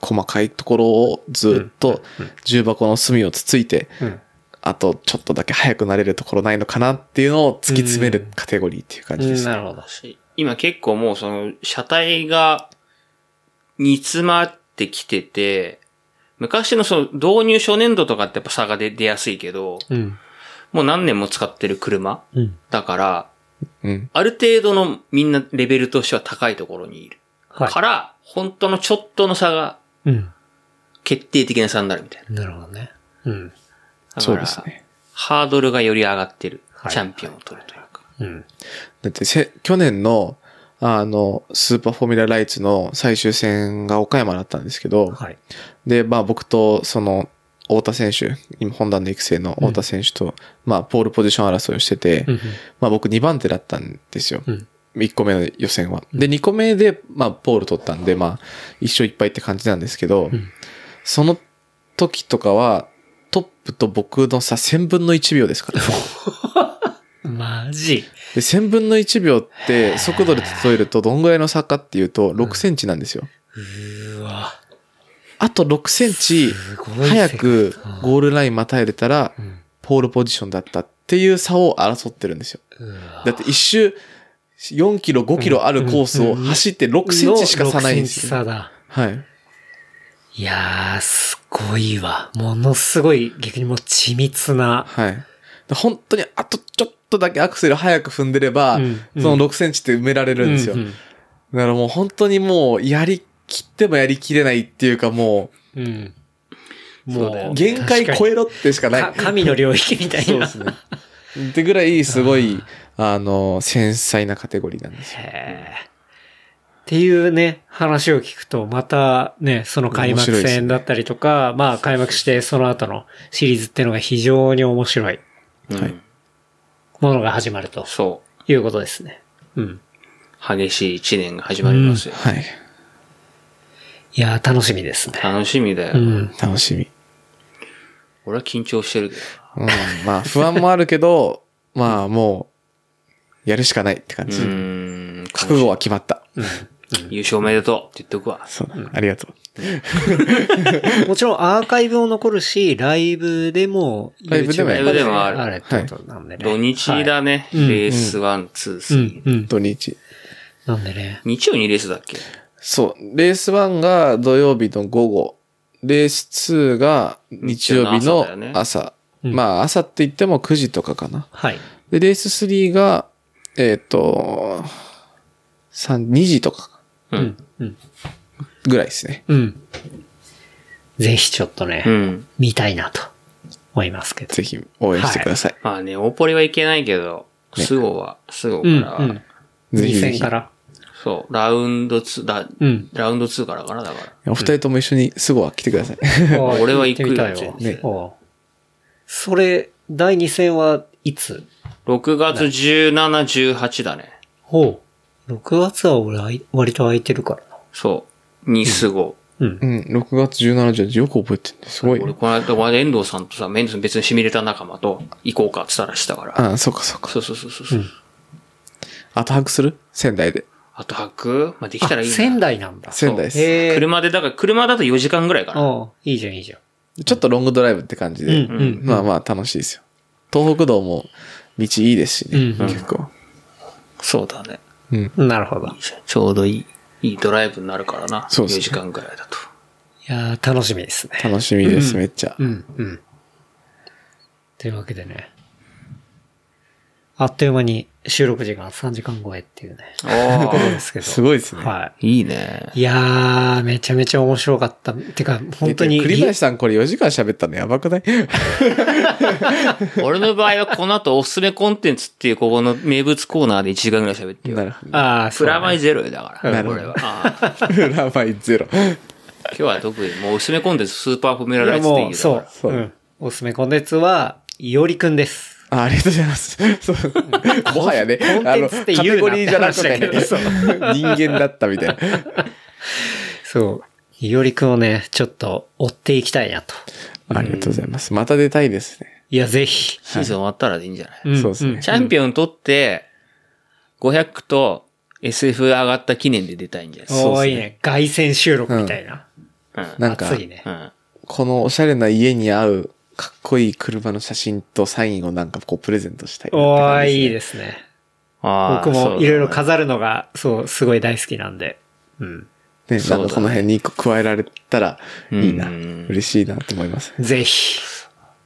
細かいところをずっと重箱の隅をつついて、うん。あとちょっとだけ速くなれるところないのかなっていうのを突き詰めるカテゴリーっていう感じです。なるほど。し今結構もうその車体が煮詰まってきてて、昔のその導入初年度とかってやっぱ差が出出やすいけど、うん。もう何年も使ってる車うん。だから、うん。ある程度のみんなレベルとしては高いところにいる。はいから、本当のちょっとの差がうん。決定的な差になるみたいな。なるほどね。うん。だからそうです、ね。ハードルがより上がってる。はいチャンピオンを取るというか。うん。だってせ、去年の、あの、スーパーフォーミュラライツの最終戦が岡山だったんですけど、はい。で、まあ僕とその、太田選手、今、本団の育成の太田選手と、まあ、ポールポジション争いをしてて、うん。まあ僕2番手だったんですよ。うん。1個目の予選は。で、2個目で、まあ、ポール取ったんで、まあ、一勝一敗って感じなんですけど、んその時とかは、トップと僕の差1000分の1秒ですから。マジ。で、1000分の1秒って、速度で例えるとどんぐらいの差かっていうと、6センチなんですよ。うわ。あと6センチ早くゴールラインまたえれたら、んポールポジションだったっていう差を争ってるんですよ。だって一周4キロ、5キロあるコースを走って6センチしか差ないんですよ。の6センチ差だ。はい。いやー、すごいわ。ものすごい、逆にもう緻密な。はい。本当にあとちょっとだけアクセル早く踏んでれば、うんうんその6センチって埋められるんですよ。うんだからもう本当にもうやりきってもやりきれないっていうかもうん。うんう、そう限界超えろってしかない。か神の領域みたいな。そうですね。ってぐらいすごい、あの、繊細なカテゴリーなんですよ。っていうね、話を聞くと、またね、その開幕戦だったりとか、まあ開幕してその後のシリーズっていうのが非常に面白いうんはいものが始まるとそいうことですね。うん。う。激しい一年が始まりますよ。はい。いやー、楽しみですね。楽しみだよ。うん。楽しみ。俺は緊張してるけど。うん。まあ、不安もあるけど、まあ、もう、やるしかないって感うじ。ーん。覚悟は決まった。優勝おめでとうって言っとくわ。そう。ありがとう。もちろんアーカイブも残るし、ライブでも、ライブでも YouTube ライブでもあるあるってことなんでね。土日だね。はいレース1、2、3。うん、うん。土日。なんでね。日曜にレースだっけ？そう。レース1が土曜日の午後。レース2が日曜日の朝まあ、朝って言っても9時とかかな。はい。で、レース3が、えっ、と、3、2時とかうん。うん。ぐらいですね。うん。ぜひちょっとね、うん。見たいなと思いますけど。ぜひ応援してください。まあね、大ポリはいけないけど、スゴは、スゴかうん、ら、うん。2ぜひぜひ戦から。そう、ラウンド2、だ、うん。ラウンド2からかな、だから。お二人とも一緒にすぐは来てください。俺は行くよねそれ、第2戦はいつ？6月17、18だね。ほう。6月は俺割と空いてるからな。そう。に過ご。うん。うん、6月17日よく覚えてるね。すごいね。俺この間、この間遠藤さんとさ、メンドさん別にシミュレーター仲間と行こうかって言ったらしたから。ああ、そうかそうか。そうそうそうそう。う後泊する？仙台で。あと泊？まあ、できたらいいな。仙台なんだ。仙台です。車で、だから車だと4時間ぐらいかな。ああ、いいじゃん、いいじゃん。ちょっとロングドライブって感じで。うんうんまあまあ楽しいですよ。東北道も道いいですしね。うん結構。そうだね。うん。なるほど。いちょうどいい、いいドライブになるからな。そうですね4時間ぐらいだと。やー、楽しみですね。楽しみです、めっちゃ。うん、うん。というわけでね。あっという間に収録時間3時間超えっていうね。ころですけど。すごいですね。はいいいね。い。いやー、めちゃめちゃ面白かった。てか、本当に。え栗林さんこれ4時間喋ったのやばくない？俺の場合はこの後おすすめコンテンツっていうここの名物コーナーで1時間ぐらい喋ってよ。なるほど。ああ、そう、プラマイゼロよだから。なるほど俺は。ああ裏前ゼロ。今日は特にもうおすすめコンテンツスーパーフォーミュラライツでいいう、そう。そううん。おすすめコンテンツは、いおりくんです。あありがとうございます。そう。もはやね、コンテンツってカ言うなテゴリーじゃなくてって話だけどそう人間だったみたいな。そう。いおりくんをね、ちょっと追っていきたいなと。ありがとうございます。また出たいですね。いや、ぜひ。シーズン終わったらでいいんじゃない、んそうですねチャンピオン取って、500と SF 上がった記念で出たいんじゃない？おーいいね。凱旋収録みたいな。うん。なんか熱、いねう。ん。このおしゃれな家に合うかっこいい車の写真とサインをなんかこうプレゼントしたいなっておーいいですね。僕もいろいろ飾るのが、そう、すごい大好きなんで。うん。ね、なんかこの辺に一個加えられたらいいな。うん嬉しいなと思います。ぜひ。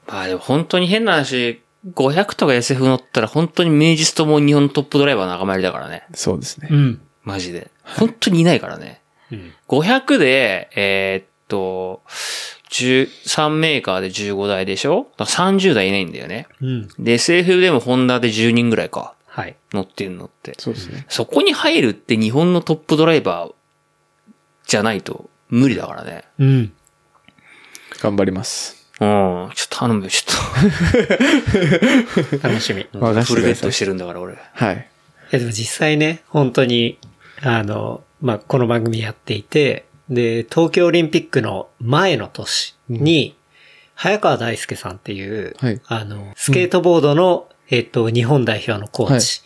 まあでも本当に変な話、500とか SF 乗ったら本当に名実とも日本のトップドライバー仲間入りだからね。そうですね。ん。マジで。本当にいないからね。うん。500で、えーっと、13メーカーで15台でしょ？だから ?30 台いないんだよね。うん。で、SF でもホンダで10人ぐらいか。はい。乗ってるのって。そうですね。そこに入るって日本のトップドライバーじゃないと無理だからね。うん。頑張ります。うん。ちょっと頼むよ、ちょ 楽しみ。いっと。任せてくださいフルベッドしてるんだから、俺。はい。や、でも実際ね、本当に、あの、まあ、この番組やっていて、で、東京オリンピックの前の年に、早川大輔さんっていう、はいあの、スケートボードの、えっと、日本代表のコーチ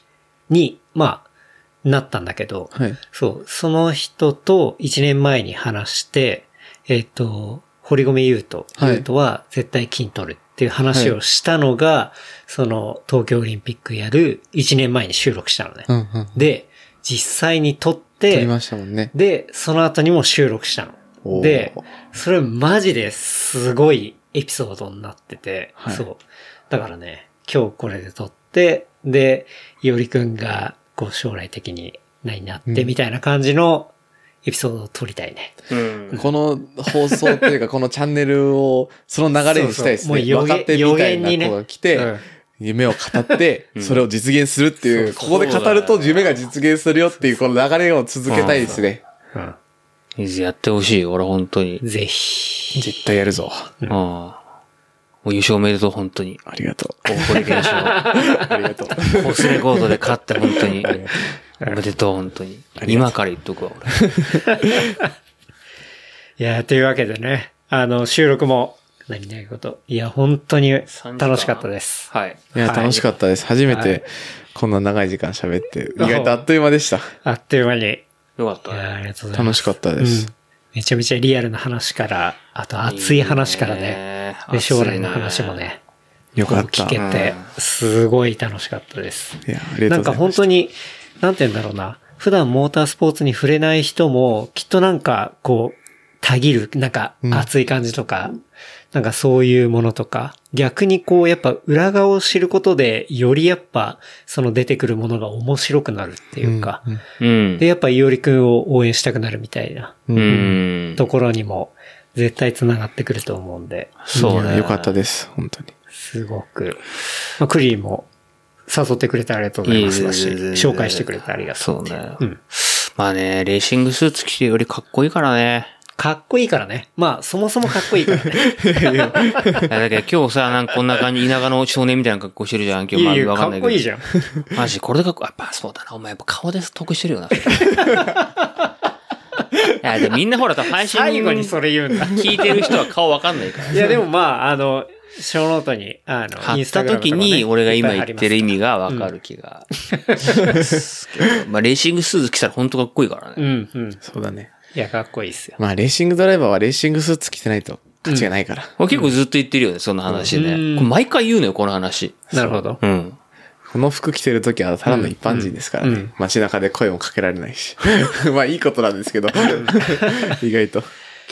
に、まあ、なったんだけど、はい。そう、その人と1年前に話して、えっ、と、堀米優斗、はい優斗は絶対金取るっていう話をしたのが、その東京オリンピックやる1年前に収録したのね。うんうん。で、実際に撮っ撮てり、ましたもんね。で、その後にも収録したの。で、それマジですごいエピソードになってて、はいそう。だからね、今日これで撮って、で、いおりくんが、こう将来的に何になってみたいな感じのエピソードを撮りたいね。うん。この放送っていうか、このチャンネルを、その流れにしたいですね。そうそうもう予言若手みたいな子が来て、うん夢を語って、うんそれを実現するっていう、ここで語ると夢が実現するよっていう、この流れを続けたいですね。うんやってほしいよ、俺本当に。ぜひ。絶対やるぞ。うん。もう優勝おめでとう、本当に。ありがと。う。ありがとう。コースレコードで勝って本当に。おめでとう、本当に。今から言っとくわ、俺。いや、というわけでね、あの、収録も、何々こと。いや、本当に楽しかったです。はい。いや、はい楽しかったです。初めはいて、こんな長い時間喋って、意外とあっという間でした。あっという間に。いよかったね。や、ありがとうございます。楽しかったです。めちゃめちゃリアルな話から、あと熱い話からいいね。将来の話もね。よかった。聞けて、すごい楽しかったです。いや、ありがなんかとうございます。本当に、なんて言うんだろうな。普段モータースポーツに触れない人も、きっとなんか、こう、たぎる、なんか熱い感じとか、なんかそういうものとか、逆にこう、やっぱ裏側を知ることで、よりやっぱ、その出てくるものが面白くなるっていうか、うんで、。やっぱいおりくんを応援したくなるみたいなうん。ところにも、絶対繋がってくると思うんで、そうね。よかったです。本当に。すごく、まあ、クリーンも誘ってくれてありがとうございますだし、紹介してくれてありがとうそう。ね。うん。まあね、レーシングスーツ着てよりかっこいいからね。かっこいいからね。まあ、そもそもかっこいいからね。いやだけど今日さ、なんかこんな感じ、田舎の少年みたいな格好してるじゃん。今日、まあ、わかんないけど。かっこいいじゃん。マジ、これでかっこ、やっぱそうだな。お前やっぱ顔で得してるよな。いや、でもみんなほら、配信最後にそれ言うんだ。聞いてる人は顔わかんないから。いや、でもまあ、あの、ショーノートに、あの、貼った時に、俺が今言ってる意味がわかる気がしますけど。まあ、レーシングスーツ着たら本当かっこいいからね。うん、うん。そうだね。いや、かっこいいっすよ。まあ、レーシングドライバーはレーシングスーツ着てないと価値がないから。これ結構ずっと言ってるよね、その話ね。うん毎回言うのよ、この話。なるほど。うん。この服着てる時はただの一般人ですからね。うん街中で声もかけられないし。まあいいことなんですけど。意外と。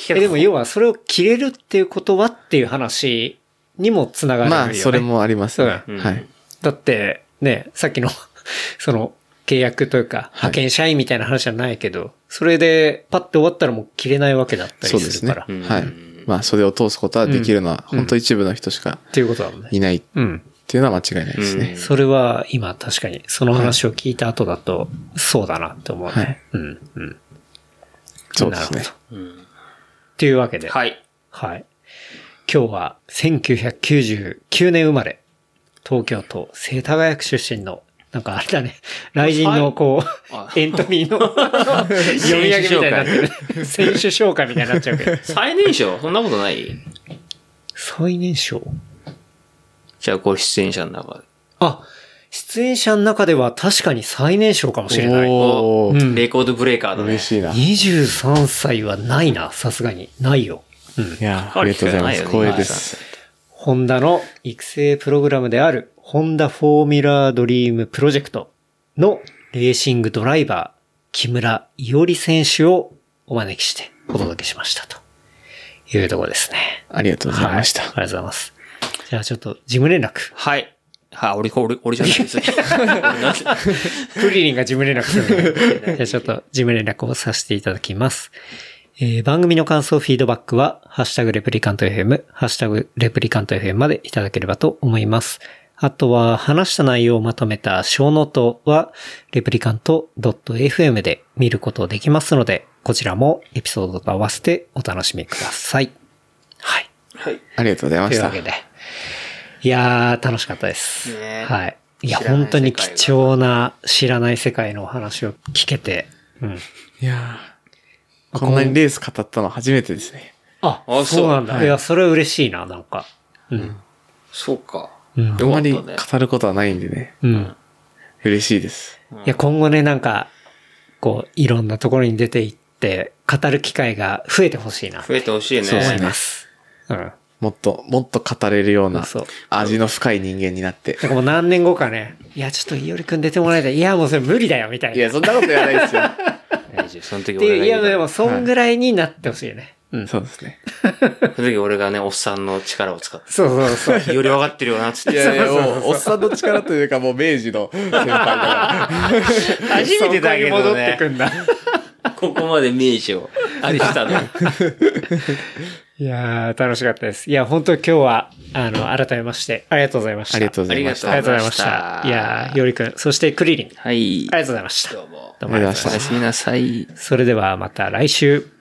え、でも要はそれを着れるっていうことはっていう話にもつながるよね。まあ、それもありますね。うんはい。だって、ね、さっきの、その、契約というか、派遣社員みたいな話じゃないけど、それでパッて終わったらもう着れないわけだったそうですね。りするから。はい。まあ、袖を通すことはできるのは、本当一部の人しかっていうことだもんね。いないっうん。ていうのは間違いないですね。それは今確かに、その話を聞いた後だと、そうだなって思うね。はいうん、うん。そうですねなる。ほどっていうわけで、はい。はい。今日は1999年生まれ、東京都世田谷区出身の、なんかあれだね、雷神のこあう、エントリーの 読み上げみたいになってる。選手紹介みたいになっちゃうけど。最年少？そんなことない？最年少？じゃあ、こう出演者の中で。あ、出演者の中では確かに最年少かもしれない。おー、うんレコードブレーカーだね。嬉しいな。い23歳はないな、さすがに。ないよ。うん。や、ありがとうございます。光栄です。ホンダの育成プログラムである、ホンダフォーミュラードリームプロジェクトのレーシングドライバー、木村伊織選手をお招きしてお届けしましたというところですね。ありがとうございました。はいありがとうございます。じゃあちょっと事務連絡。はい。はい、俺、俺、俺じゃないです。フリリンが事務連絡するじゃあちょっと事務連絡をさせていただきます。えー番組の感想、フィードバックは、ハッシュタグレプリカント FM、ハッシュタグレプリカント FM までいただければと思います。あとは、話した内容をまとめたショーノートは、レプリカント .fm で見ることできますので、こちらもエピソードと合わせてお楽しみください。はい。はい。ありがとうございましたというわけ。で。いやー、楽しかったです。ねはい。いや、本当に貴重な知らない世界のお話を聞けて。うん。いやーこんなにレース語ったの初めてですね。あ、あそうなんだ。はいいや、それは嬉しいな、なんか。うん。そうか。うん。あんまり語ることはないんでね。うん。嬉しいです。いや、今後ね、なんか、こう、いろんなところに出て行って、語る機会が増えてほしいな、増えてほしいね。そう思います。うん。もっと、もっと語れるような味の深い人間になって。なんかもう何年後かね、いや、ちょっといおりくん出てもらいたい。いや、もうそれ無理だよ、みたいな。いや、そんなこと言わないですよ。大丈夫。その時っていや、でも、そんぐらいになってほしいよね。うん。そうですね。その時俺がね、おっさんの力を使っそうそうそう。て。より分かってるよな、つって。いやいや、もう、おっさんの力というか、もう明治の先輩だから。初めてだけどね。ってくんだ。ここまで明治を。あれしたの。いやー、楽しかったです。いや、本当今日は、あの、改めまして、ありがとうございました。ありがとうございました。ありがとうございました。いやー、よりくん、そしてクリリン、はい。ありがとうございました。どうも。どうありがとうございましたおやすみなさい。それではまた来週。